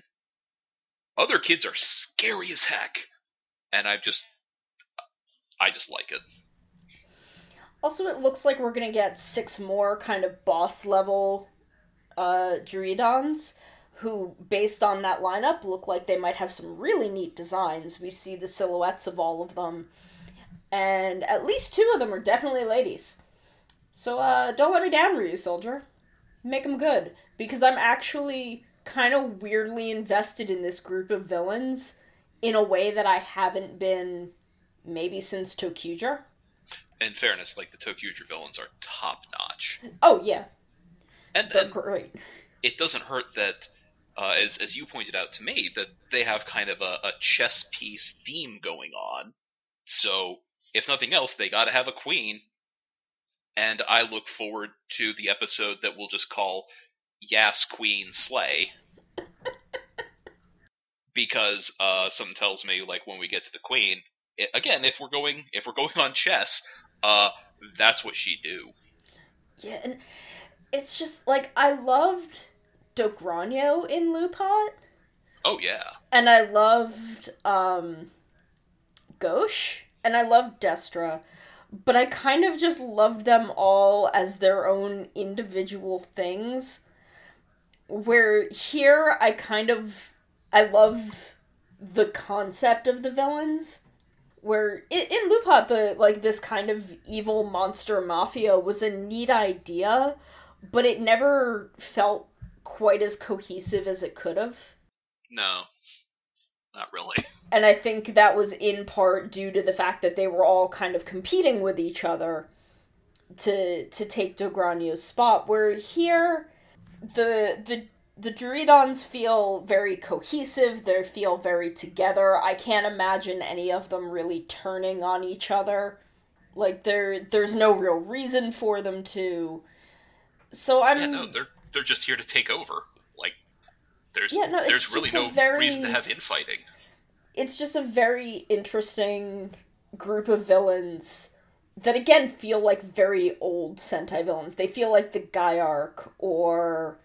Other kids are scary as heck, and I just, I just like it. Also, it looks like we're gonna get six more kind of boss level uh, Druidons, who, based on that lineup, look like they might have some really neat designs. We see the silhouettes of all of them, and at least two of them are definitely ladies. So uh, don't let me down, Ryusoulger. Make them good. Because I'm actually kind of weirdly invested in this group of villains in a way that I haven't been maybe since ToQger. In fairness, like the ToQger villains are top notch. Oh yeah, and, they're and great. it doesn't hurt that, uh, as as you pointed out to me, that they have kind of a, a chess piece theme going on. So if nothing else, they got to have a queen and I look forward to the episode that we'll just call Yas Queen Slay. Because uh, something tells me, like when we get to the Queen, it, again, if we're going if we're going on chess, uh, that's what she do. Yeah, and it's just like I loved Dogranio in LuPat. Oh yeah. And I loved um Gauche and I loved Destra but I kind of just loved them all as their own individual things. Where here I kind of I love the concept of the villains. Where in, in LuPat the like this kind of evil monster mafia was a neat idea, but it never felt quite as cohesive as it could have. No. Not really and I think that was in part due to the fact that they were all kind of competing with each other to to take Dogranio's spot. Where here, the the the Druidons feel very cohesive. They feel very together. I can't imagine any of them really turning on each other. Like there, there's no real reason for them to. So I'm. Yeah, no, they're they're just here to take over. Like, There's Yeah, no, there's really no very- reason to have infighting. it's just a very interesting group of villains that again feel like very old Sentai villains. They feel like the Gaiark or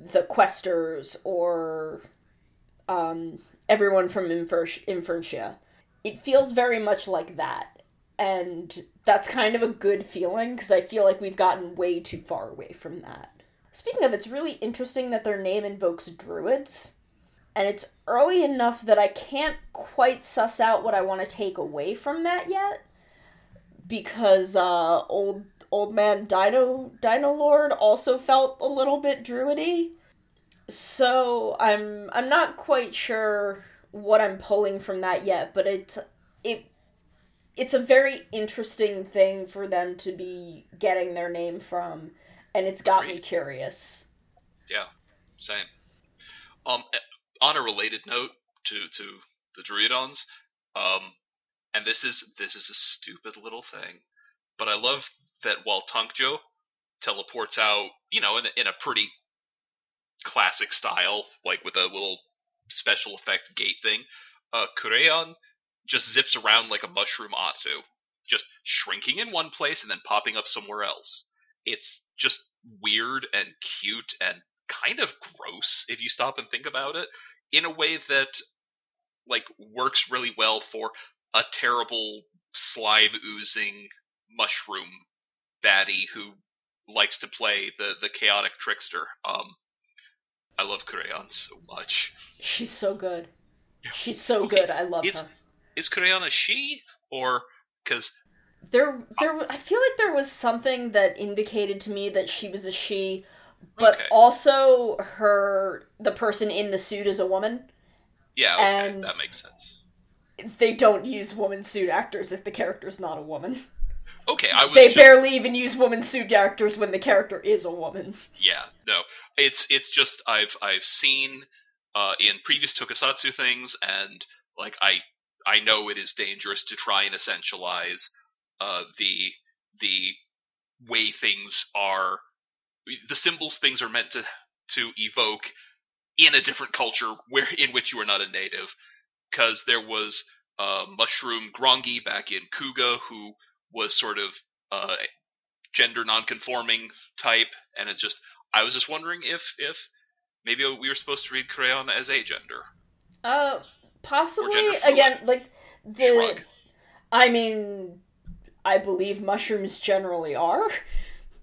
the Questers or um, everyone from Infer-. It feels very much like that. And that's kind of a good feeling because I feel like we've gotten way too far away from that. Speaking of, it's really interesting that their name invokes druids and it's early enough that I can't quite suss out what I want to take away from that yet. Because uh, old old man Dino Dino Lord also felt a little bit druidy. So I'm I'm not quite sure what I'm pulling from that yet, but it's it it's a very interesting thing for them to be getting their name from, and it's got me curious. Yeah, same. Um, eh, on a related note to to the Druidons, um, and this is this is a stupid little thing, but I love that while Tankjo teleports out, you know, in a, in a pretty classic style, like with a little special effect gate thing, uh, Kureon just zips around like a mushroom Atu, just shrinking in one place and then popping up somewhere else. It's just weird and cute and kind of gross if you stop and think about it in a way that like works really well for a terrible slime oozing mushroom baddie who likes to play the the chaotic trickster um i love Kureon so much She's so good. She's so Okay, good. I love is- her. is Kureon a she or because There, there. I feel like there was something that indicated to me that she was a she, but Okay. also her, the person in the suit is a woman. yeah okay, And- that makes sense They don't use woman suit actors if the character's not a woman. okay i was They just, barely even use woman suit actors when the character is a woman. yeah no it's it's just i've i've seen uh in previous tokusatsu things and like i i know it is dangerous to try and essentialize uh the the way things are the symbols things are meant to to evoke in a different culture where in which you are not a native because there was uh, mushroom grongi back in Kuuga who was sort of uh, gender nonconforming type and it's just i was just wondering if if maybe we were supposed to read Kureon as a gender Uh, possibly again, like the. Shrug. I mean, I believe mushrooms generally are.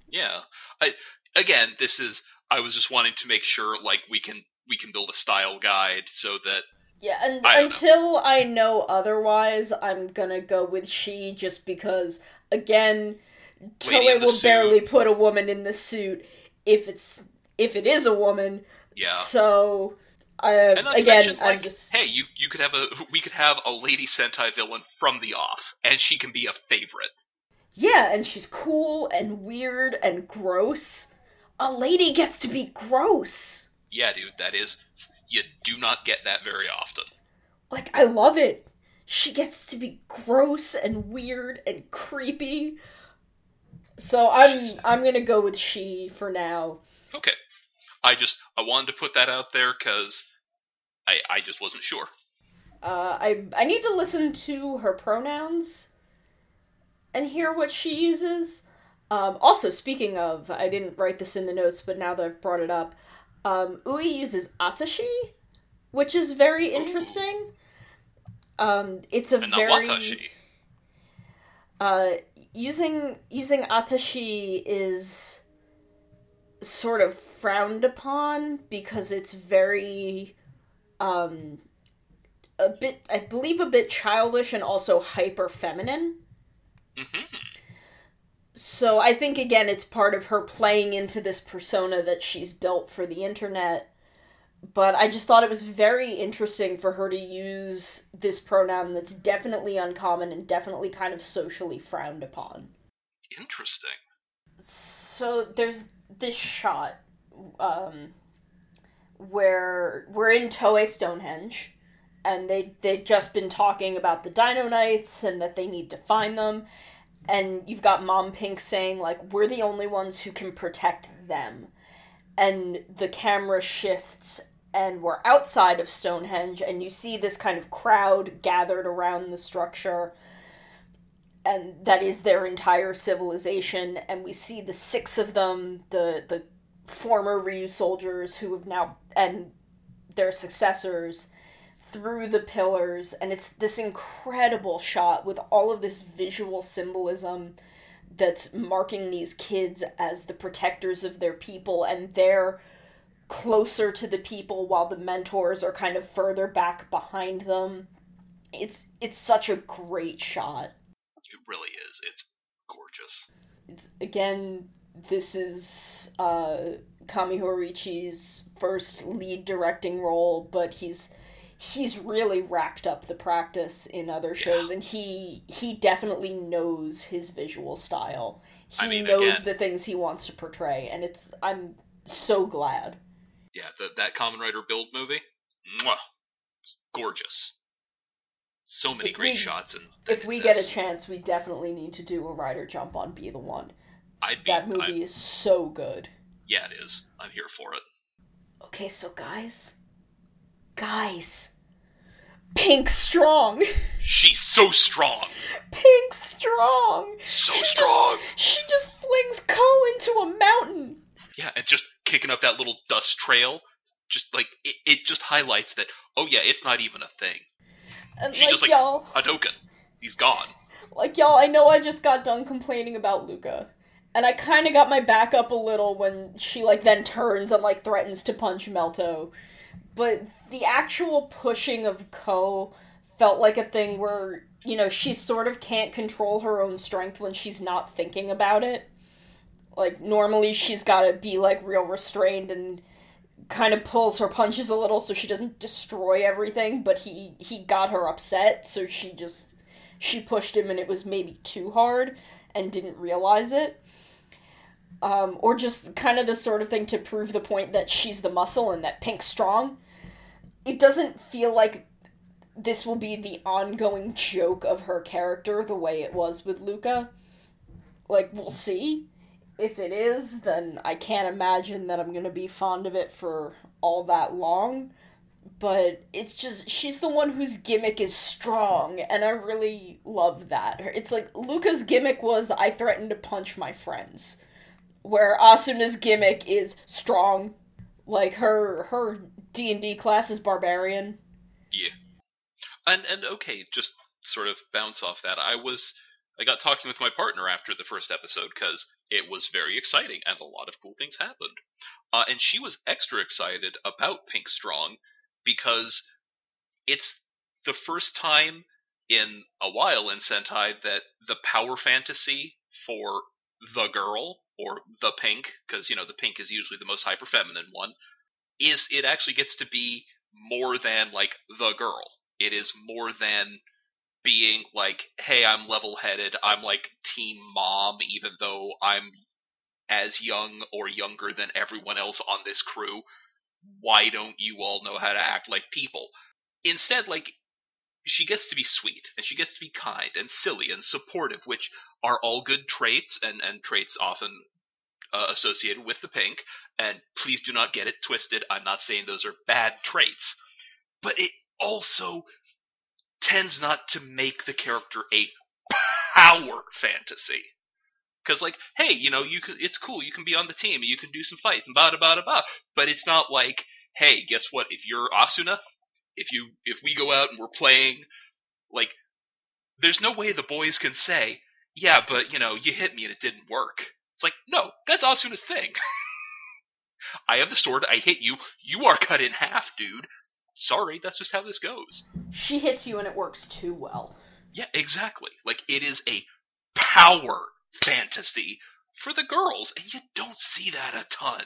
yeah i again this is i was just wanting to make sure like we can we can build a style guide so that Yeah, and I until I know otherwise, I'm gonna go with she just because again, Toei will suit. barely put a woman in the suit if it's if it is a woman. yeah So uh, to again, mention, I'm like, just hey, you you could have a we could have a lady Sentai villain from the off, and she can be a favorite. yeah, and she's cool and weird and gross. A lady gets to be gross. Yeah, dude, that is you do not get that very often. Like I love it. She gets to be gross and weird and creepy. So I'm I'm gonna go with she for now. Okay, I just I wanted to put that out there because I I just wasn't sure. Uh, I I need to listen to her pronouns and hear what she uses. Um, also, speaking of, I didn't write this in the notes, but now that I've brought it up, um, Ui uses Atashi, which is very interesting. Um, it's a And very uh, using using Atashi is sort of frowned upon because it's very um a bit I believe a bit childish and also hyper feminine. hmm So I think again it's part of her playing into this persona that she's built for the internet. But I just thought it was very interesting for her to use this pronoun that's definitely uncommon and definitely kind of socially frowned upon. Interesting. So there's this shot um where we're in Toei Stonehenge and they they've just been talking about the Dino Knights and that they need to find them and you've got Mom Pink saying like we're the only ones who can protect them and the camera shifts and we're outside of Stonehenge, and you see this kind of crowd gathered around the structure, and that is their entire civilization. And we see the six of them, the the former Ryusoulgers who have now and their successors through the pillars, and it's this incredible shot with all of this visual symbolism that's marking these kids as the protectors of their people, and they're closer to the people while the mentors are kind of further back behind them. It's it's such a great shot. It really is. It's gorgeous. It's again this is uh Kami first lead directing role, but he's he's really racked up the practice in other shows yeah. and he he definitely knows his visual style. He I mean, knows again, the things he wants to portray and it's I'm so glad. Yeah, the, that Kamen Rider Build movie, mwah, it's gorgeous. So many if great we, shots and if we get a chance, we definitely need to do a Rider jump on Be the One. Be, that movie I'm, is so good. Yeah, it is. I'm here for it. Okay, so guys, guys, Pink strong. She's so strong. Pink strong. So she strong. Just, she just flings Ko into a mountain. Yeah, and just kicking up that little dust trail. Just like it, it just highlights that. Oh yeah, it's not even a thing. And She's like, just like y'all, Hadouken. He's gone. Like y'all, I know I just got done complaining about Luca and I kind of got my back up a little when she like then turns and like threatens to punch Melto. But the actual pushing of Ko felt like a thing where, you know, she sort of can't control her own strength when she's not thinking about it. Like normally she's got to be like real restrained and kind of pulls her punches a little so she doesn't destroy everything, but he he got her upset, so she just she pushed him and it was maybe too hard and didn't realize it um, or just kind of the sort of thing to prove the point that she's the muscle and that Pink's strong. It doesn't feel like this will be the ongoing joke of her character the way it was with Luca. Like, we'll see. If it is, then I can't imagine that I'm gonna be fond of it for all that long. But it's just, she's the one whose gimmick is strong, and I really love that. It's like, Luca's gimmick was, I threatened to punch my friends where Asuna's gimmick is strong. Like her her D and D class is barbarian. Yeah, and and okay, just sort of bounce off that. I was I got talking with my partner after the first episode because it was very exciting and a lot of cool things happened. Uh, and she was extra excited about Pink Strong because it's the first time in a while in Sentai that the power fantasy for the girl or the pink, because you know the pink is usually the most hyper feminine one, is it actually gets to be more than like the girl. It is more than being like, hey, I'm level headed, I'm like team mom, even though I'm as young or younger than everyone else on this crew. Why don't you all know how to act like people? Instead, like, she gets to be sweet and she gets to be kind and silly and supportive, which are all good traits and, and traits often uh, associated with the pink. And please do not get it twisted. I'm not saying those are bad traits, but it also tends not to make the character a power fantasy. Because like, hey, you know, you can, it's cool. You can be on the team. You can do some fights and blah blah blah blah. But it's not like, hey, guess what? If you're Asuna, if you if we go out and we're playing, like, there's no way the boys can say, yeah, but you know, you hit me and it didn't work. It's like, no, that's Asuna's thing. I have the sword, I hit you, you are cut in half, dude. Sorry, that's just how this goes. She hits you and it works too well. Yeah, exactly. Like, it is a power fantasy for the girls, and you don't see that a ton.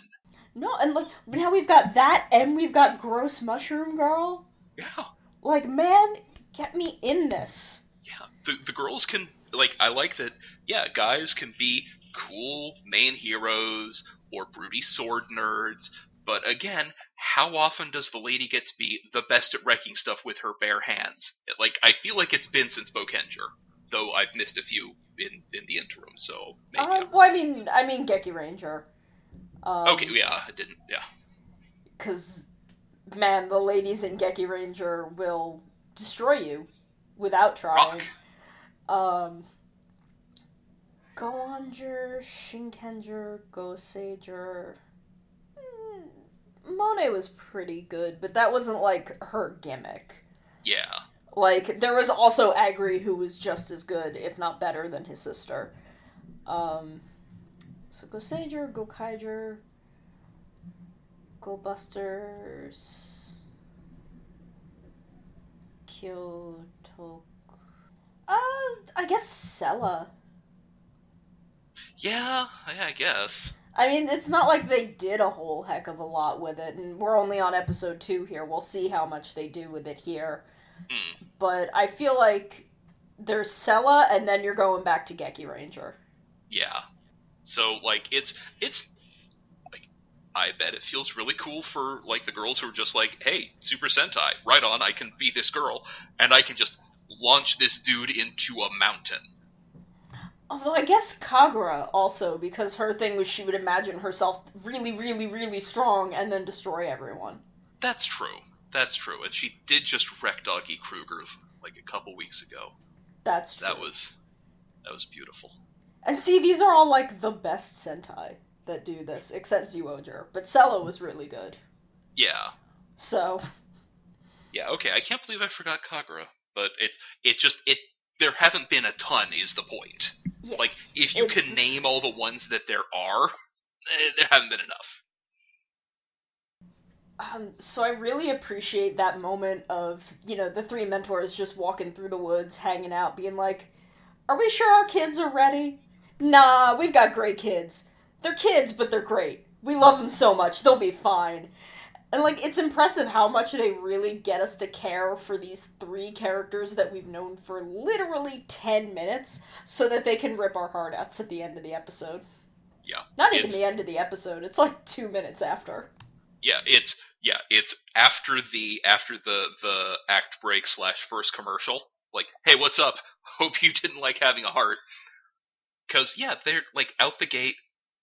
No, and like now we've got that, and we've got Gross Mushroom Girl. Yeah. Like, man, get me in this. Yeah, the the girls can like. I like that. Yeah, guys can be cool main heroes or broody sword nerds. But again, how often does the lady get to be the best at wrecking stuff with her bare hands? Like, I feel like it's been since Boukenger, though I've missed a few in in the interim. So maybe. Uh, well, I mean, I mean Gekiranger. Um, okay, yeah, I didn't, yeah. Because man, the ladies in Gekiranger will destroy you without trying. Rock. Um, Go-Onger, Shinkenger, Goseiger. Mm, Moune was pretty good, but that wasn't like her gimmick. Yeah. Like there was also Agri who was just as good, if not better, than his sister. Um, so Goseiger, Gokaiger, Go Go Busters, Kyoto. Uh, I guess Sella. Yeah, yeah, I guess. I mean, it's not like they did a whole heck of a lot with it, and we're only on episode two here. We'll see how much they do with it here. Hmm. But I feel like there's Sella, and then you're going back to Gekiranger. Yeah. So like it's it's like I bet it feels really cool for like the girls who are just like, hey, Super Sentai, right on, I can be this girl, and I can just launch this dude into a mountain. Although I guess Kagura also, because her thing was she would imagine herself really, really, really strong and then destroy everyone. That's true. That's true. And she did just wreck Doggy Kruger like a couple weeks ago. That's true. That was that was beautiful. And see, these are all like the best Sentai that do this, except Zyuohger. But Sella was really good. Yeah. So, Yeah, okay. I can't believe I forgot Kagura, but it's it just it there haven't been a ton is the point. yeah. Like if you can name all the ones that there are, eh, there haven't been enough. Um, so I really appreciate that moment of, you know, the three mentors just walking through the woods, hanging out, being like, Are we sure our kids are ready? Nah, we've got great kids. They're kids, but they're great. We love them so much, they'll be fine. And, like, it's impressive how much they really get us to care for these three characters that we've known for literally 10 minutes so that they can rip our heart outs at the end of the episode. Yeah. Not even the end of the episode, it's like two minutes after. Yeah, it's yeah, it's after the after the the act break slash first commercial. Like, hey, what's up? Hope you didn't like having a heart. Because yeah, they're like out the gate.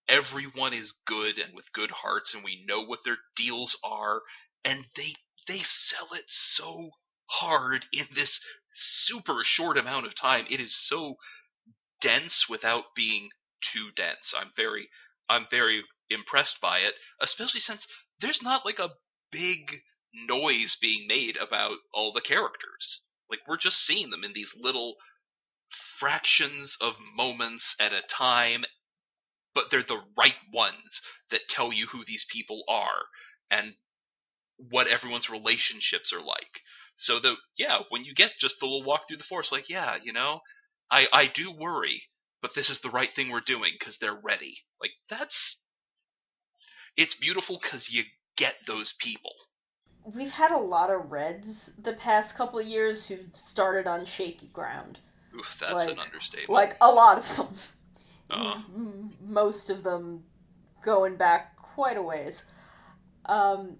Everyone is good and with good hearts, and we know what their deals are, and they they sell it so hard in this super short amount of time. It is so dense without being too dense. I'm very I'm very impressed by it, especially since there's not like a big noise being made about all the characters. Like we're just seeing them in these little fractions of moments at a time, but they're the right ones that tell you who these people are and what everyone's relationships are like. So the yeah, when you get just the little walk through the forest, like yeah, you know, I I do worry, but this is the right thing we're doing because they're ready. Like that's it's beautiful because you get those people. We've had a lot of Reds the past couple of years who've started on shaky ground. Oof, that's Like- an understatement. Like, a lot of them. Uh, M- most of them going back quite a ways. Um,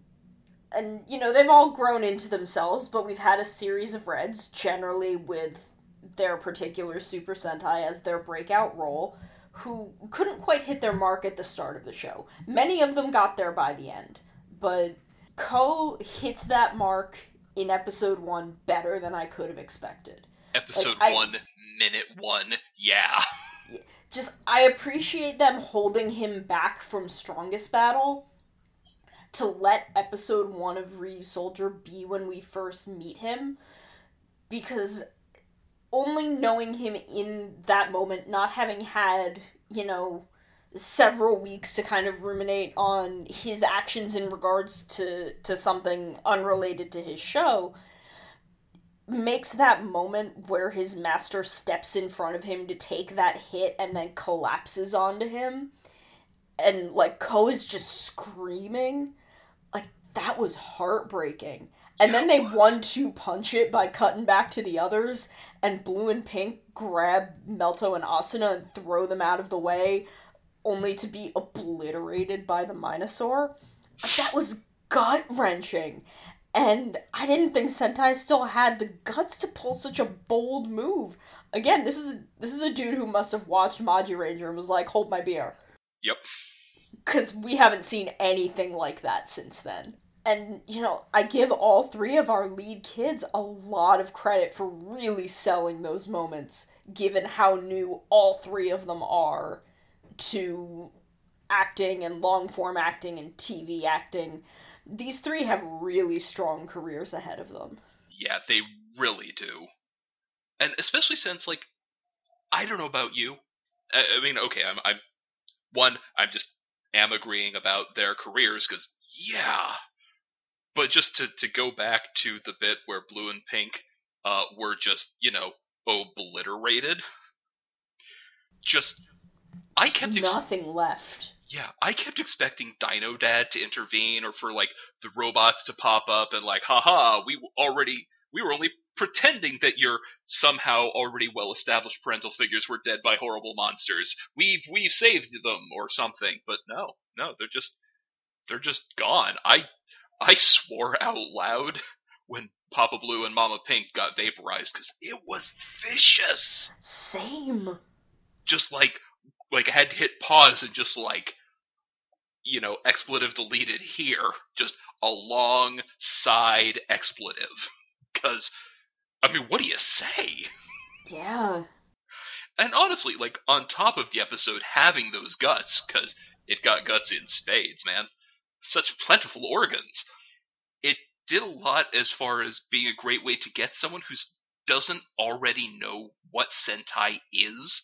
and, you know, they've all grown into themselves, but we've had a series of Reds, generally with their particular Super Sentai as their breakout role, who couldn't quite hit their mark at the start of the show. Many of them got there by the end, but Ko hits that mark in episode one better than I could have expected. episode I- one, minute one. Yeah. Just I appreciate them holding him back from strongest battle to let episode one of Ryusoulger be when we first meet him because only knowing him in that moment, not having had, you know, several weeks to kind of ruminate on his actions in regards to, to something unrelated to his show, makes that moment where his master steps in front of him to take that hit and then collapses onto him. And like Ko is just screaming. Like that was heartbreaking. And then they one two punch it by cutting back to the others. And blue and pink grab melto and asuna and throw them out of the way only to be obliterated by the minosaur Like, that was gut wrenching and I didn't think Sentai still had the guts to pull such a bold move. Again, this is this is a dude who must have watched Magiranger and was like, "Hold my beer," Yep. because we haven't seen anything like that since then. And, you know, I give all three of our lead kids a lot of credit for really selling those moments, given how new all three of them are to acting and long form acting and TV acting. These three have really strong careers ahead of them. Yeah, they really do. And especially since, like, I don't know about you. I, I mean, okay, I'm, I'm one. I'm just am agreeing about their careers because yeah. But just to to go back to the bit where Blue and Pink uh were just you know obliterated. Just I There's kept ex- nothing left. Yeah, I kept expecting Dino Dad to intervene or for like the robots to pop up and like, haha, we already we were only pretending that your somehow already well established parental figures were dead by horrible monsters. We've we've saved them or something. But no, no, they're just they're just gone. I I swore out loud when Papa Blue and Mama Pink got vaporized because it was vicious. Same. Just like like I had to hit pause and just like you know expletive deleted here. Just a long side expletive because I mean, what do you say? Yeah. And honestly, like on top of the episode having those guts, because it got guts in spades, man. Such plentiful organs. It did a lot as far as being a great way to get someone who doesn't already know what Sentai is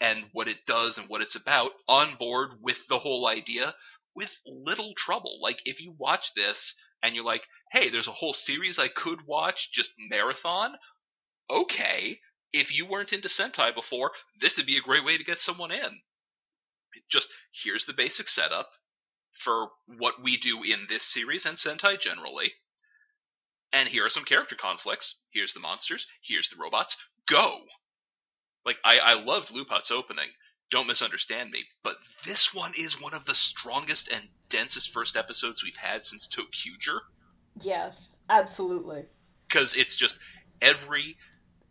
and what it does and what it's about on board with the whole idea with little trouble. Like if you watch this and you're like, hey, there's a whole series I could watch just marathon. Okay, if you weren't into Sentai before, this would be a great way to get someone in. Just here's the basic setup for what we do in this series and Sentai generally. And here are some character conflicts. Here's the monsters. Here's the robots. Go! Like, I, I loved LuPat's opening. Don't misunderstand me, but this one is one of the strongest and densest first episodes we've had since ToQger. Yeah, absolutely. Because it's just every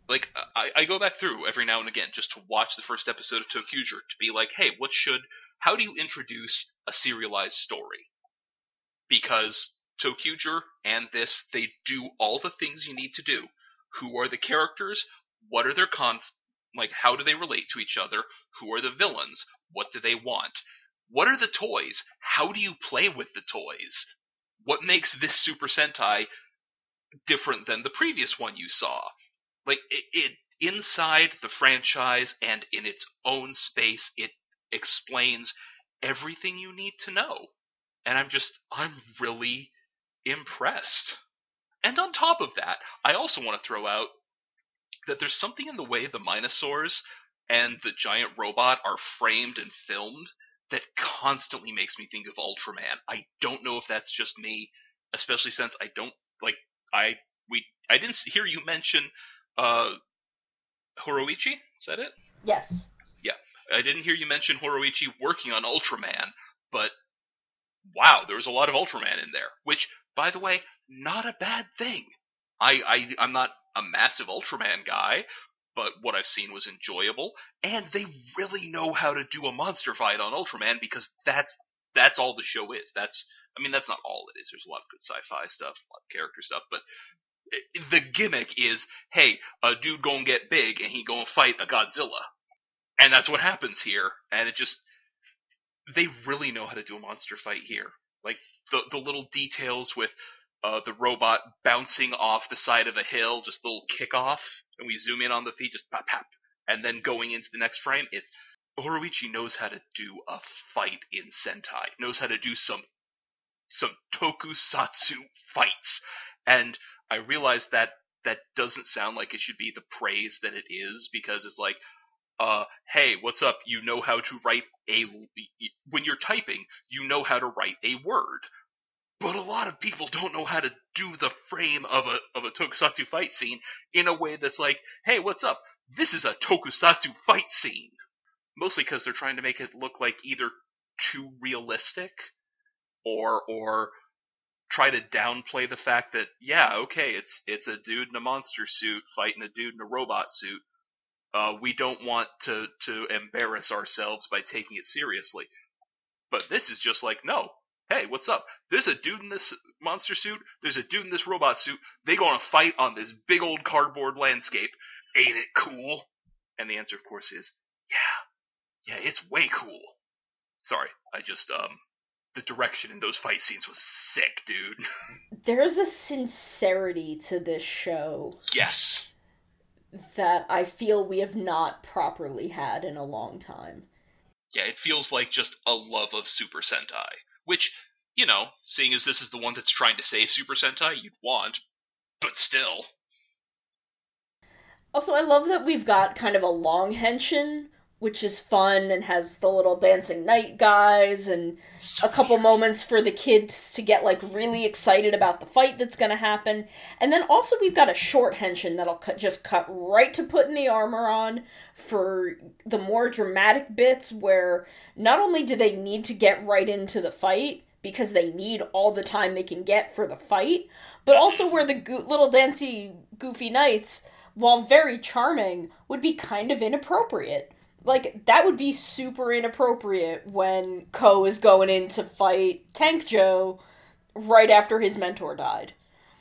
like I, I, go back through every now and again just to watch the first episode of ToQger to be like, hey, what should how do you introduce a serialized story? Because ToQger and this, they do all the things you need to do. Who are the characters? What are their conf like how do they relate to each other? Who are the villains? What do they want? What are the toys? How do you play with the toys? What makes this Super Sentai different than the previous one you saw? Like it, it inside the franchise and in its own space, it explains everything you need to know. And I'm just, I'm really impressed. And on top of that, I also want to throw out that there's something in the way the Minosaurs and the giant robot are framed and filmed that constantly makes me think of Ultraman. I don't know if that's just me, especially since I don't like I we I didn't hear you mention uh Horoichi. Is that it? Yes. Yeah, I didn't hear you mention Horoichi working on Ultraman, but wow, there was a lot of Ultraman in there. Which, by the way, not a bad thing. I, I I'm not a massive Ultraman guy, but what I've seen was enjoyable, and they really know how to do a monster fight on Ultraman because that's that's all the show is. That's I mean that's not all it is. There's a lot of good sci-fi stuff, a lot of character stuff, but the gimmick is, hey, a dude gonna get big and he gonna fight a Godzilla, and that's what happens here. And it just they really know how to do a monster fight here. Like the the little details with uh, the robot bouncing off the side of a hill, just a little kickoff, and we zoom in on the feet, just pop pop, and then going into the next frame, it's Horoichi knows how to do a fight in Sentai, knows how to do some some tokusatsu fights, and I realize that that doesn't sound like it should be the praise that it is because it's like uh, hey, what's up? You know how to write a, when you're typing, you know how to write a word but a lot of people don't know how to do the frame of a of a tokusatsu fight scene in a way that's like, hey, what's up? This is a tokusatsu fight scene. Mostly because they're trying to make it look like either too realistic or or try to downplay the fact that yeah, okay, it's it's a dude in a monster suit fighting a dude in a robot suit. Uh, we don't want to to embarrass ourselves by taking it seriously. But this is just like no, hey, what's up? There's a dude in this monster suit. There's a dude in this robot suit. They go on a fight on this big old cardboard landscape. Ain't it cool? And the answer, of course, is yeah, yeah, it's way cool. Sorry, I just um, the direction in those fight scenes was sick, dude. There's a sincerity to this show. Yes. That I feel we have not properly had in a long time. Yeah, it feels like just a love of Super Sentai. Which, you know, seeing as this is the one that's trying to save Super Sentai, you'd want. But still. Also, I love that we've got kind of a long henshin which is fun and has the little dancing knight guys and so a couple weird. moments for the kids to get like really excited about the fight that's going to happen. And then also we've got a short henshin that'll cut, just cut right to putting the armor on for the more dramatic bits where not only do they need to get right into the fight because they need all the time they can get for the fight, but also where the go- little dancy goofy knights while very charming would be kind of inappropriate like that would be super inappropriate when Ko is going in to fight Tankjo right after his mentor died.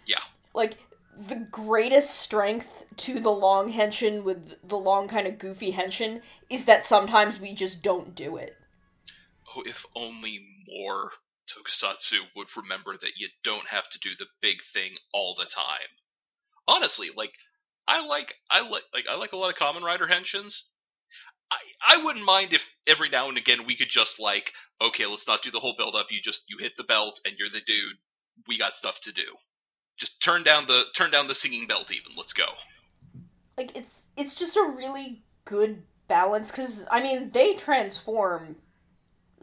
Yeah. Like the greatest strength to the long henshin with the long kind of goofy henshin is that sometimes we just don't do it. Oh, if only more tokusatsu would remember that you don't have to do the big thing all the time. Honestly, like I like I like like I like a lot of Kamen Rider henshins, I, I wouldn't mind if every now and again we could just like, okay, let's not do the whole build up. You just you hit the belt and you're the dude. We got stuff to do. Just turn down the turn down the singing belt even. Let's go. Like it's it's just a really good balance cuz I mean, they transform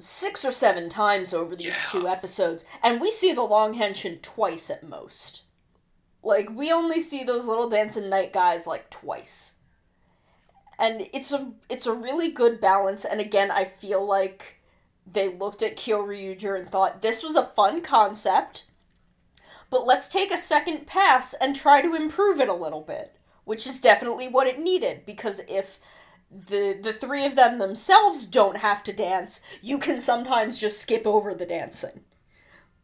six or seven times over these yeah. two episodes and we see the long henshin twice at most. Like we only see those little dancing knight guys like twice and it's a it's a really good balance and again i feel like they looked at kyoryuger and thought this was a fun concept but let's take a second pass and try to improve it a little bit which is definitely what it needed because if the the three of them themselves don't have to dance you can sometimes just skip over the dancing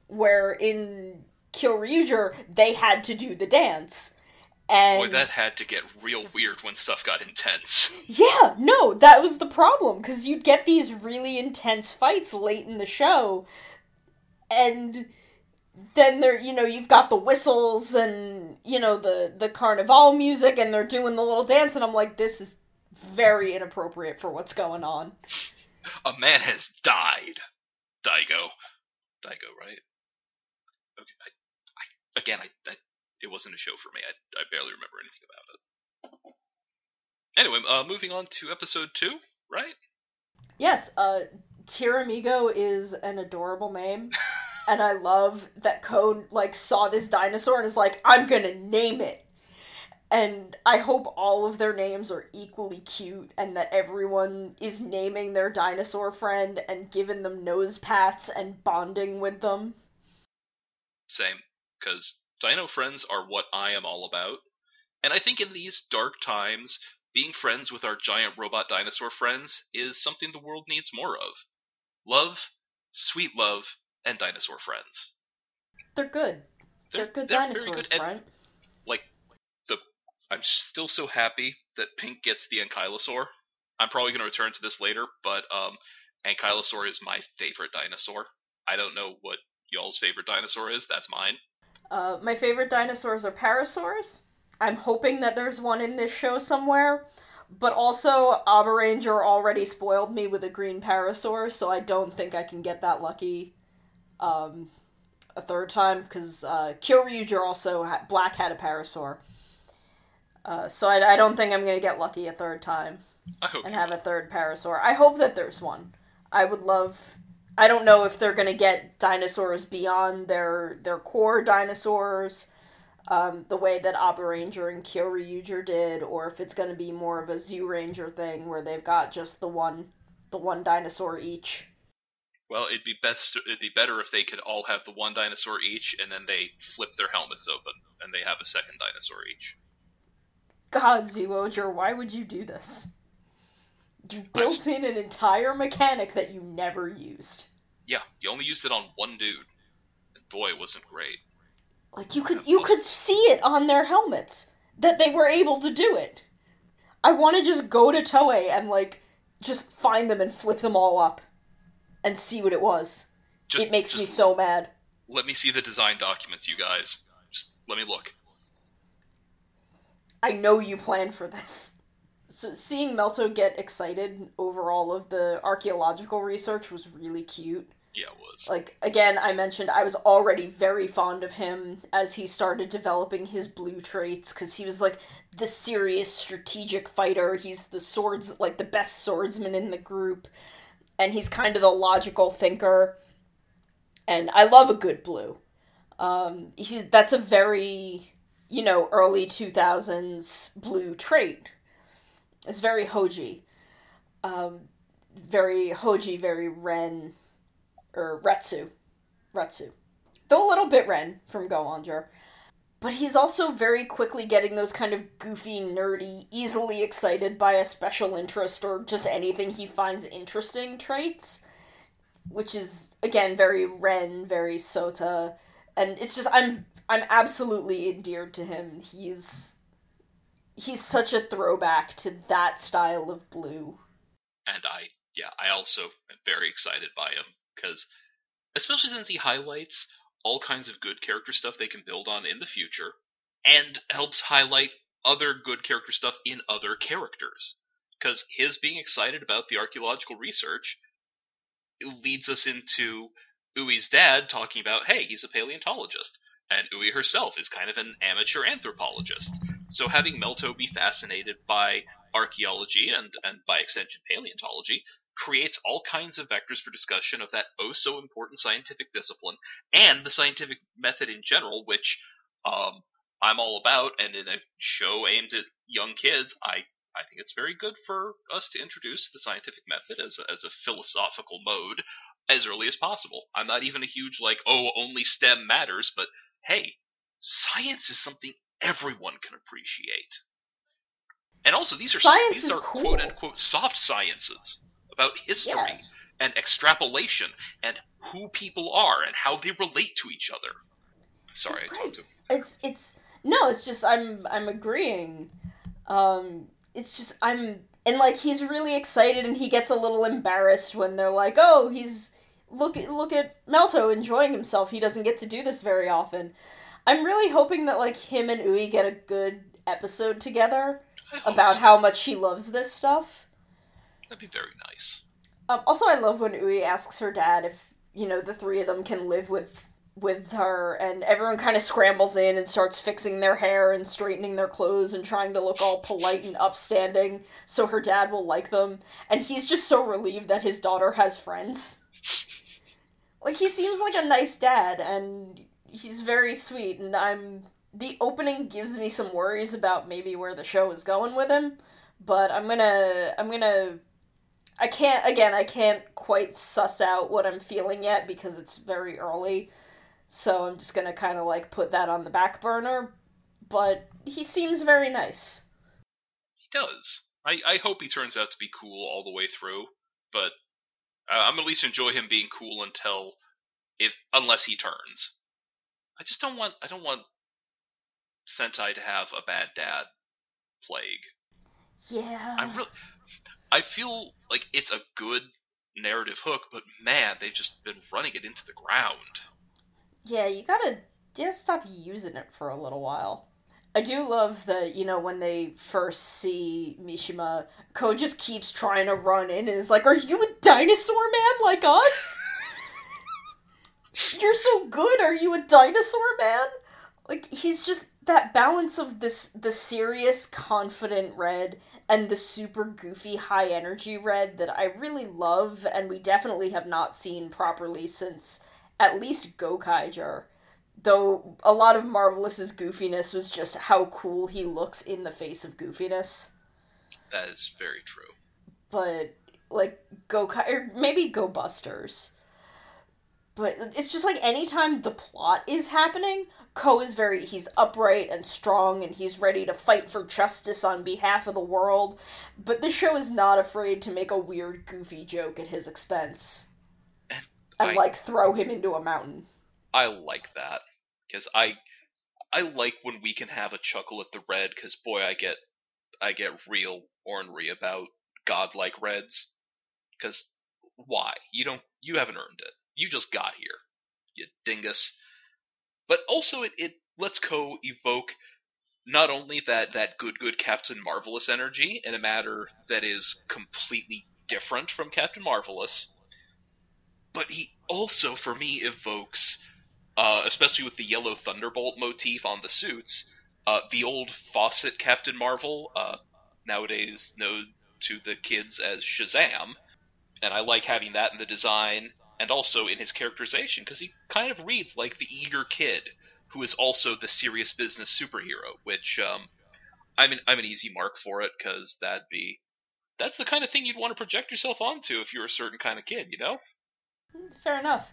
where in kyoryuger they had to do the dance and Boy, that had to get real weird when stuff got intense. Yeah, no, that was the problem because you'd get these really intense fights late in the show, and then there, you know, you've got the whistles and you know the the carnival music, and they're doing the little dance, and I'm like, this is very inappropriate for what's going on. A man has died. Daigo, Daigo, right? Okay, I, I again, I, it wasn't a show for me. I, I barely remember anything about it. Anyway, uh, moving on to episode two, right? Yes, uh, Tyramigo is an adorable name, and I love that Ko like saw this dinosaur and is like, "I'm gonna name it." And I hope all of their names are equally cute, and that everyone is naming their dinosaur friend and giving them nose pats and bonding with them. Same, because Dino friends are what I am all about. And I think in these dark times, being friends with our giant robot dinosaur friends is something the world needs more of. Love, sweet love, and dinosaur friends. They're good. They're, they're good they're dinosaurs, good. Brent. the I'm still so happy that Pink gets the Ankylosaur. I'm probably going to return to this later, but um, Ankylosaur is my favorite dinosaur. I don't know what y'all's favorite dinosaur is. That's mine. Uh, my favorite dinosaurs are parasaurs. I'm hoping that there's one in this show somewhere. But also, Abaranger already spoiled me with a green parasaur, so I don't think I can get that lucky um, a third time, because uh, Kyoryuger also ha- black had a parasaur. Uh, so I, I don't think I'm going to get lucky a third time and have a third parasaur. I hope that there's one. I would love I don't know if they're gonna get dinosaurs beyond their their core dinosaurs, um, the way that Abaranger and Kyoryuger did, or if it's gonna be more of a Zyuranger thing where they've got just the one the one dinosaur each. Well, it'd be best. It'd be better if they could all have the one dinosaur each, and then they flip their helmets open, and they have a second dinosaur each. God, Zyuohger, why would you do this? You built in an entire mechanic that you never used. Yeah, you only used it on one dude, and boy, it wasn't great. Like you could you could see it on their helmets that they were able to do it. I want to just go to Toei and like just find them and flip them all up and see what it was. Just, it makes me so mad. Let me see the design documents, you guys. Just let me look. I know you planned for this. So seeing Melto get excited over all of the archaeological research was really cute. Yeah, it was. Like again, I mentioned I was already very fond of him as he started developing his blue traits cuz he was like the serious strategic fighter. He's the swords like the best swordsman in the group and he's kind of the logical thinker. And I love a good blue. Um he that's a very you know, early 2000s blue trait. It's very Hoji. Um, very Hoji, very Ren, or Retsu. Retsu. Though a little bit Ren from Go Onger. But he's also very quickly getting those kind of goofy, nerdy, easily excited by a special interest or just anything he finds interesting traits. Which is, again, very Ren, very Sota. And it's just, I'm I'm absolutely endeared to him. He's he's such a throwback to that style of blue. And I, yeah, I also am very excited by him because, especially since he highlights all kinds of good character stuff they can build on in the future, and helps highlight other good character stuff in other characters. Because his being excited about the archaeological research leads us into Ui's dad talking about, hey, he's a paleontologist and Ui herself is kind of an amateur anthropologist. So having Melto be fascinated by archaeology and, and by extension paleontology creates all kinds of vectors for discussion of that oh so important scientific discipline and the scientific method in general, which um, I'm all about. And in a show aimed at young kids, I I think it's very good for us to introduce the scientific method as a, as a philosophical mode as early as possible. I'm not even a huge like oh only STEM matters, but hey, science is something everyone can appreciate. And also, these are Science these are cool. quote unquote soft sciences about history Yeah. and extrapolation and who people are and how they relate to each other. Sorry, It's I to. It's it's no, it's just I'm I'm agreeing. Um it's just I'm and like he's really excited and he gets a little embarrassed when they're like, "Oh, he's look at look at Melto enjoying himself. He doesn't get to do this very often." I'm really hoping that like him and Ui get a good episode together about so. how much he loves this stuff. That'd be very nice. Um, also, I love when Ui asks her dad if you know the three of them can live with with her, and everyone kind of scrambles in and starts fixing their hair and straightening their clothes and trying to look all polite and upstanding so her dad will like them. And he's just so relieved that his daughter has friends. Like he seems like a nice dad, and he's very sweet. And I'm the opening gives me some worries about maybe where the show is going with him, but I'm gonna I'm gonna I can't again I can't quite suss out what I'm feeling yet because it's very early. So I'm just going to kind of like put that on the back burner, but he seems very nice. He does. I, I hope he turns out to be cool all the way through, but uh, I'm at least enjoy him being cool until if unless he turns. I just don't want I don't want Sentai to have a bad dad plague. Yeah. I'm really I feel like it's a good narrative hook, but man, they've just been running it into the ground. Yeah, you gotta just stop using it for a little while. I do love that, you know, when they first see Mishima, Ko just keeps trying to run in and is like, Are you a dinosaur man like us? You're so good, are you a dinosaur man? Like, he's just that balance of this the serious, confident red and the super goofy, high energy red that I really love, and we definitely have not seen properly since at least Gokaiger. Though a lot of Marvelous's goofiness was just how cool he looks in the face of goofiness. That is very true. But like Go or maybe Go Busters. But it's just like anytime the plot is happening, Ko is very he's upright and strong and he's ready to fight for justice on behalf of the world. But the show is not afraid to make a weird goofy joke at his expense. and I- like throw him into a mountain. I like that because I I like when we can have a chuckle at the red because boy I get I get real ornery about godlike reds. Because why? You don't you haven't earned it. You just got here you dingus. But also it, it lets Ko evoke not only that that good good Captain Marvelous energy in a matter that is completely different from Captain Marvelous but he also for me evokes uh, especially with the yellow thunderbolt motif on the suits, uh, the old Fawcett Captain Marvel, uh, nowadays known to the kids as Shazam, and I like having that in the design and also in his characterization because he kind of reads like the eager kid who is also the serious business superhero, which um, I'm an I'm an easy mark for it because that'd be that's the kind of thing you'd want to project yourself onto if you're a certain kind of kid, you know? Fair enough.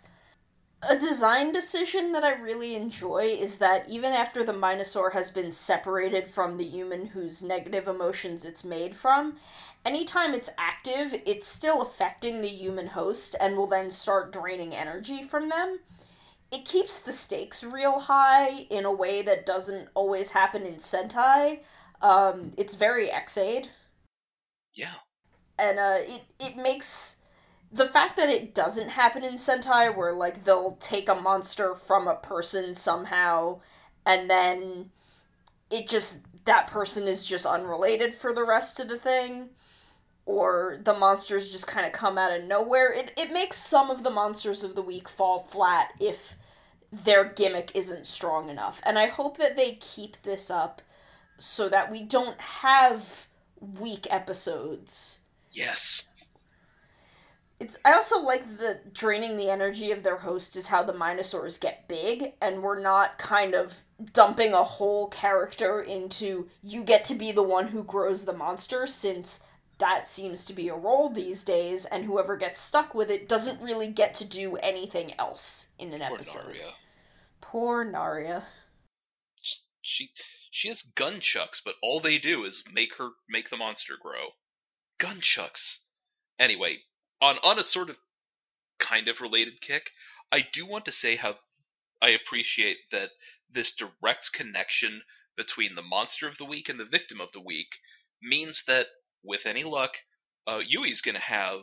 A design decision that I really enjoy is that even after the Minosaur has been separated from the human whose negative emotions it's made from, anytime it's active, it's still affecting the human host and will then start draining energy from them. It keeps the stakes real high in a way that doesn't always happen in Sentai. Um, it's very Ex-Aid Yeah. and uh, it it makes the fact that it doesn't happen in Sentai, where like they'll take a monster from a person somehow, and then it just that person is just unrelated for the rest of the thing, or the monsters just kind of come out of nowhere. It it makes some of the monsters of the week fall flat if their gimmick isn't strong enough, and I hope that they keep this up so that we don't have weak episodes Yes. It's I also like the draining the energy of their host is how the Minosaurs get big and we're not kind of dumping a whole character into you get to be the one who grows the monster since that seems to be a role these days and whoever gets stuck with it doesn't really get to do anything else in an Poor episode. Naria. Poor Naria. She she has gunchucks, but all they do is make her make the monster grow. Gunchucks. Anyway, on on a sort of kind of related kick, I do want to say how I appreciate that this direct connection between the monster of the week and the victim of the week means that with any luck, uh, Ui's going to have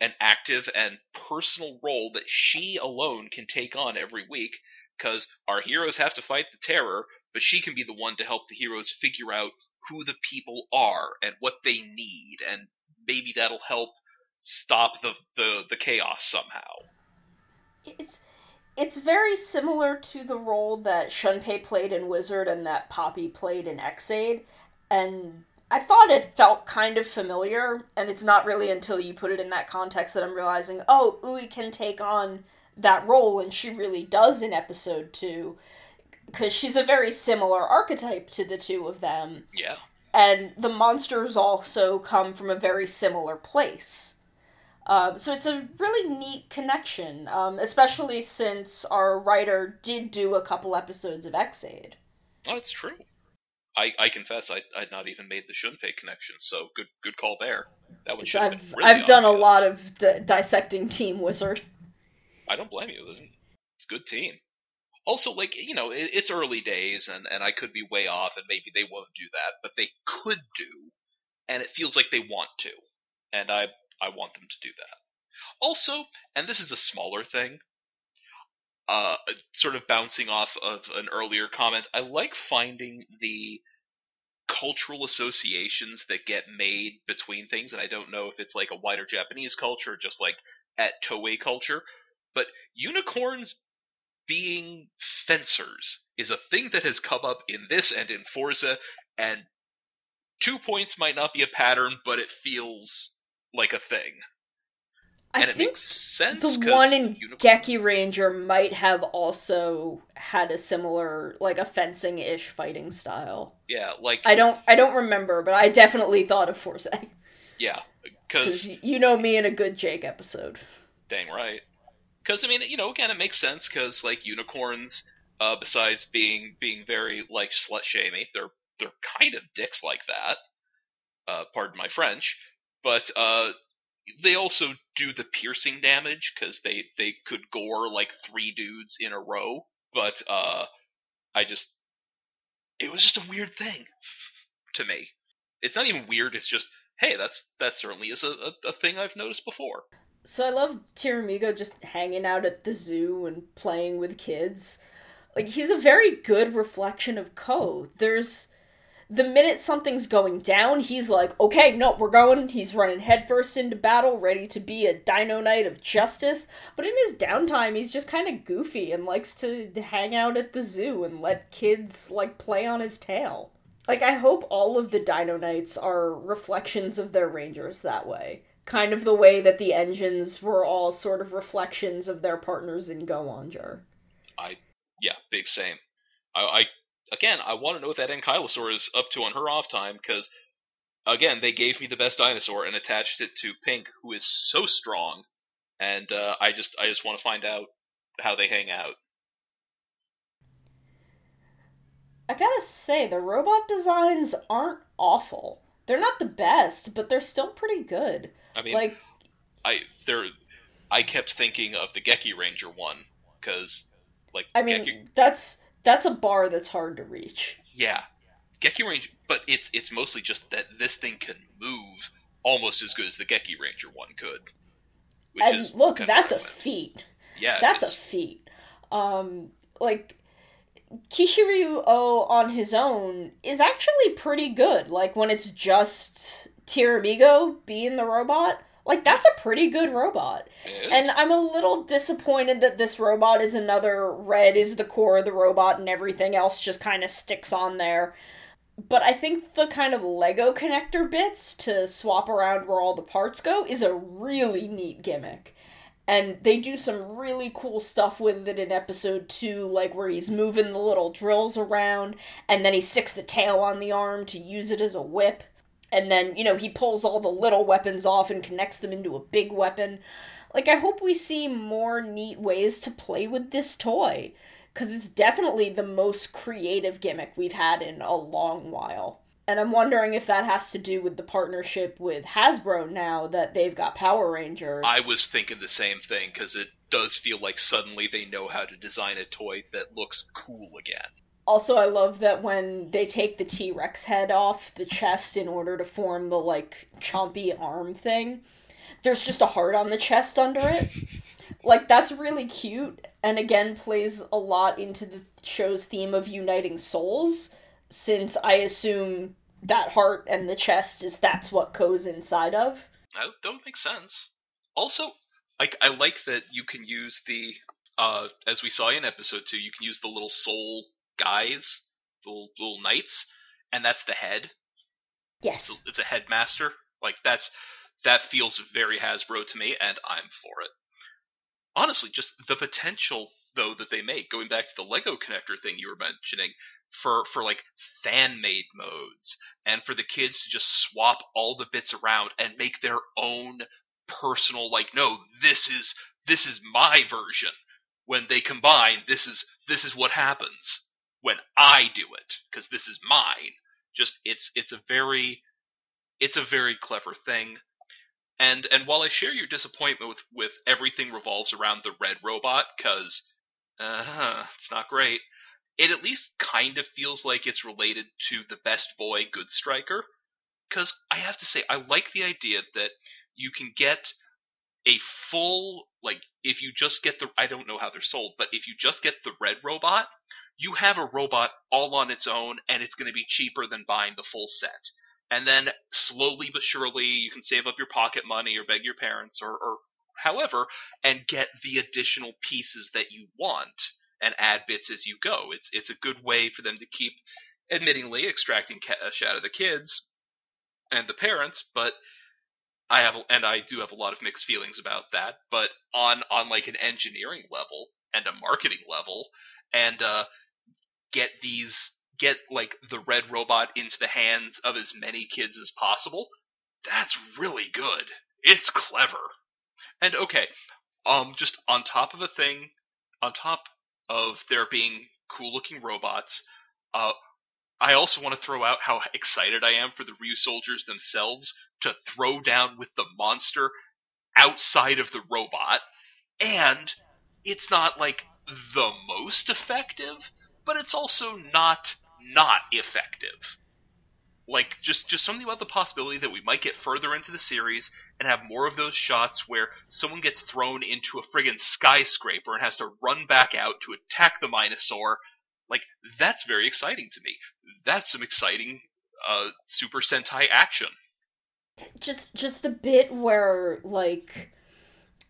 an active and personal role that she alone can take on every week because our heroes have to fight the terror, but she can be the one to help the heroes figure out who the people are and what they need, and maybe that'll help stop the the, the chaos somehow. It's it's very similar to the role that Shunpei played in Wizard and that Poppy played in Ex-Aid, and I thought it felt kind of familiar, and it's not really until you put it in that context that I'm realizing, oh, Ui can take on that role, and she really does in episode two, because she's a very similar archetype to the two of them, Yeah, and the monsters also come from a very similar place. Um, so it's a really neat connection, um, especially since our writer did do a couple episodes of Ex-Aid. oh, it's true. I, I confess I I'd not even made the Shunpei connection, so good good call there. That one should have I've been really I've done a lot of d- dissecting Team Wizard. I don't blame you. It's a good team. Also, like you know, it, it's early days, and and I could be way off, and maybe they won't do that, but they could do, and it feels like they want to, and I I want them to do that. Also, and this is a smaller thing, uh, sort of bouncing off of an earlier comment, I like finding the cultural associations that get made between things, and I don't know if it's like a wider Japanese culture, or just like at Toei culture, but unicorns being fencers is a thing that has come up in this and in Fourze, and two points might not be a pattern, but it feels like a thing. I and it think makes sense. the one in unicorns- Gekiranger might have also had a similar, like a fencing ish fighting style. Yeah, like I don't I don't remember, but I definitely thought of Fourze yeah, because because you know me in a good Jake episode. dang right. Because I mean, you know, again, it makes sense because like unicorns, uh, besides being being very like slut shamey, they're they're kind of dicks like that. Uh, pardon my French, but uh, they also do the piercing damage because they they could gore like three dudes in a row. But uh, I just it was just a weird thing to me. It's not even weird. It's just hey, that's that certainly is a, a, a thing I've noticed before. So I love Tyramigo just hanging out at the zoo and playing with kids. Like he's a very good reflection of Ko. There's the minute something's going down, he's like, okay, no, we're going. He's running headfirst into battle, ready to be a Dino Knight of justice. But in his downtime, he's just kind of goofy and likes to hang out at the zoo and let kids, like, play on his tail. Like, I hope all of the Dino Knights are reflections of their Rangers that way. Kind of the way that the engines were all sort of reflections of their partners in Go-Onger. I, yeah, big same. I, I again, I want to know what that Ankylosaur is up to on her off time because, again, they gave me the best dinosaur and attached it to Pink, who is so strong, and uh, I just I just want to find out how they hang out. I gotta say, the robot designs aren't awful. They're not the best, but they're still pretty good. I mean, like I there, I kept thinking of the Gekiranger one because, like, I mean, Geki, that's that's a bar that's hard to reach. yeah, Gekiranger, but it's it's mostly just that this thing can move almost as good as the Gekiranger one could. Which and is look, that's a feat. yeah, That's a feat. Um, like Kishiryu O on his own is actually pretty good. Like when it's just Tyramigo being the robot, like that's a pretty good robot. And I'm a little disappointed that this robot is another red is the core of the robot and everything else just kind of sticks on there. But I think the kind of Lego connector bits to swap around where all the parts go is a really neat gimmick. And they do some really cool stuff with it in episode 2, like where he's moving the little drills around, and then he sticks the tail on the arm to use it as a whip. And then, you know, he pulls all the little weapons off and connects them into a big weapon. Like, I hope we see more neat ways to play with this toy, because it's definitely the most creative gimmick we've had in a long while. And I'm wondering if that has to do with the partnership with Hasbro now that they've got Power Rangers. I was thinking the same thing because it does feel like suddenly they know how to design a toy that looks cool again. Also, I love that when they take the T Rex head off the chest in order to form the, like, chompy arm thing, there's just a heart on the chest under it. Like, that's really cute, and again, plays a lot into the show's theme of uniting souls, since I assume that heart and the chest is that's what goes inside of. That, that would make sense. Also, I, I like that you can use the, uh, as we saw in episode two, you can use the little soul guys, the little, little knights, and that's the head. Yes. It's, it's a headmaster. Like that's that feels very Hasbro to me, and I'm for it. Honestly, just the potential though that they make, going back to the Lego connector thing you were mentioning, for for like fan made modes, and for the kids to just swap all the bits around and make their own personal like, no, this is this is my version. When they combine, this is this is what happens when I do it because this is mine. Just it's it's a very it's a very clever thing. And and while I share your disappointment with with everything revolves around the red robot cuz uh, it's not great. It at least kind of feels like it's related to the best boy good striker cuz I have to say I like the idea that you can get a full like if you just get the I don't know how they're sold, but if you just get the red robot, you have a robot all on its own and it's going to be cheaper than buying the full set. And then slowly but surely you can save up your pocket money or beg your parents or, or however and get the additional pieces that you want and add bits as you go. It's it's a good way for them to keep admittingly extracting cash out of the kids and the parents, but I have and I do have a lot of mixed feelings about that, but on on like an engineering level and a marketing level and uh get these get like the red robot into the hands of as many kids as possible, that's really good. It's clever. And okay, um just on top of a thing, on top of there being cool looking robots, uh I also want to throw out how excited I am for the Ryusoulgers themselves to throw down with the monster outside of the robot, and it's not like the most effective, but it's also not not effective. Like just just something about the possibility that we might get further into the series and have more of those shots where someone gets thrown into a friggin' skyscraper and has to run back out to attack the Minosaur. Like that's very exciting to me. That's some exciting uh, Super Sentai action. Just just the bit where like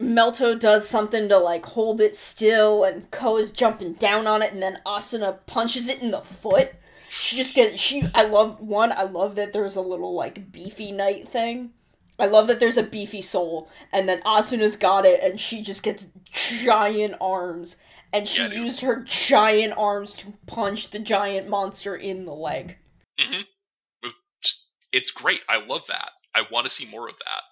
Melto does something to like hold it still and Ko is jumping down on it and then Asuna punches it in the foot. She just gets she I love one, I love that there's a little like beefy knight thing. I love that there's a beefy soul and then Asuna's got it and she just gets giant arms and she Yeah, used her giant arms to punch the giant monster in the leg. hmm It's great. I love that. I want to see more of that.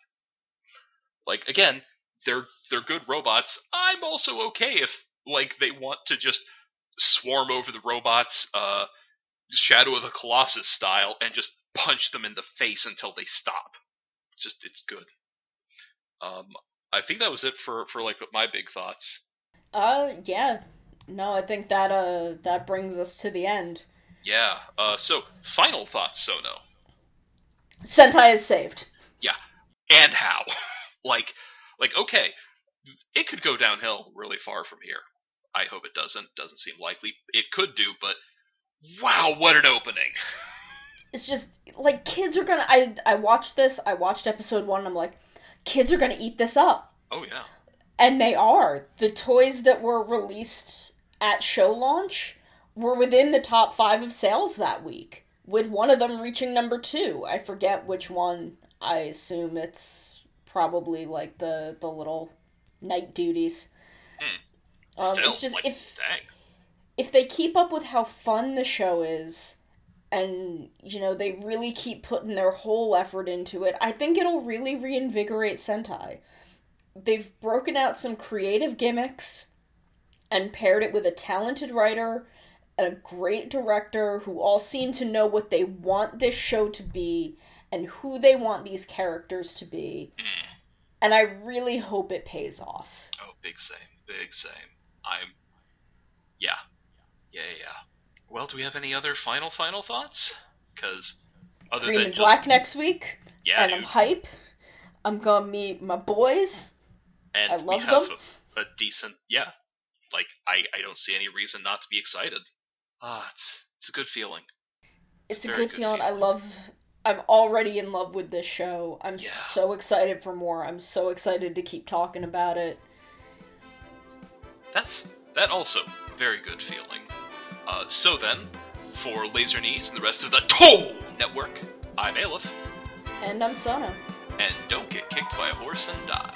Like again, they're they're good robots. I'm also okay if like they want to just swarm over the robots, uh, Shadow of the Colossus style, and just punch them in the face until they stop. Just it's good. Um, I think that was it for for like my big thoughts. Uh yeah. No, I think that uh that brings us to the end. Yeah. Uh, so final thoughts, Sono. Sentai is saved. Yeah, and how like like okay it could go downhill really far from here i hope it doesn't doesn't seem likely it could do but wow what an opening It's just like kids are gonna I I watched this, I watched episode one and I'm like, kids are gonna eat this up. oh yeah And they are. The toys that were released at show launch were within the top five of sales that week, with one of them reaching number two. I forget which one. I assume it's probably like the the little knight duties. Um, Still, it's just like, if dang if they keep up with how fun the show is and you know they really keep putting their whole effort into it i think it'll really reinvigorate sentai. They've broken out some creative gimmicks and paired it with a talented writer and a great director who all seem to know what they want this show to be and who they want these characters to be and i really hope it pays off oh big same big same i'm yeah yeah yeah well do we have any other final final thoughts because other green than and just black next week yeah and I'm hype. I'm gonna meet my boys. and I love them. A, a decent yeah like i i don't see any reason not to be excited ah it's it's a good feeling It's a very good, good feeling. I love. I'm already in love with this show. I'm Yeah. so excited for more. I'm so excited to keep talking about it. That's that also very good feeling. Uh, so then, for Laser Knees and the rest of the Toe Network, I'm Aleph, And I'm Sona. and don't get kicked by a horse and die.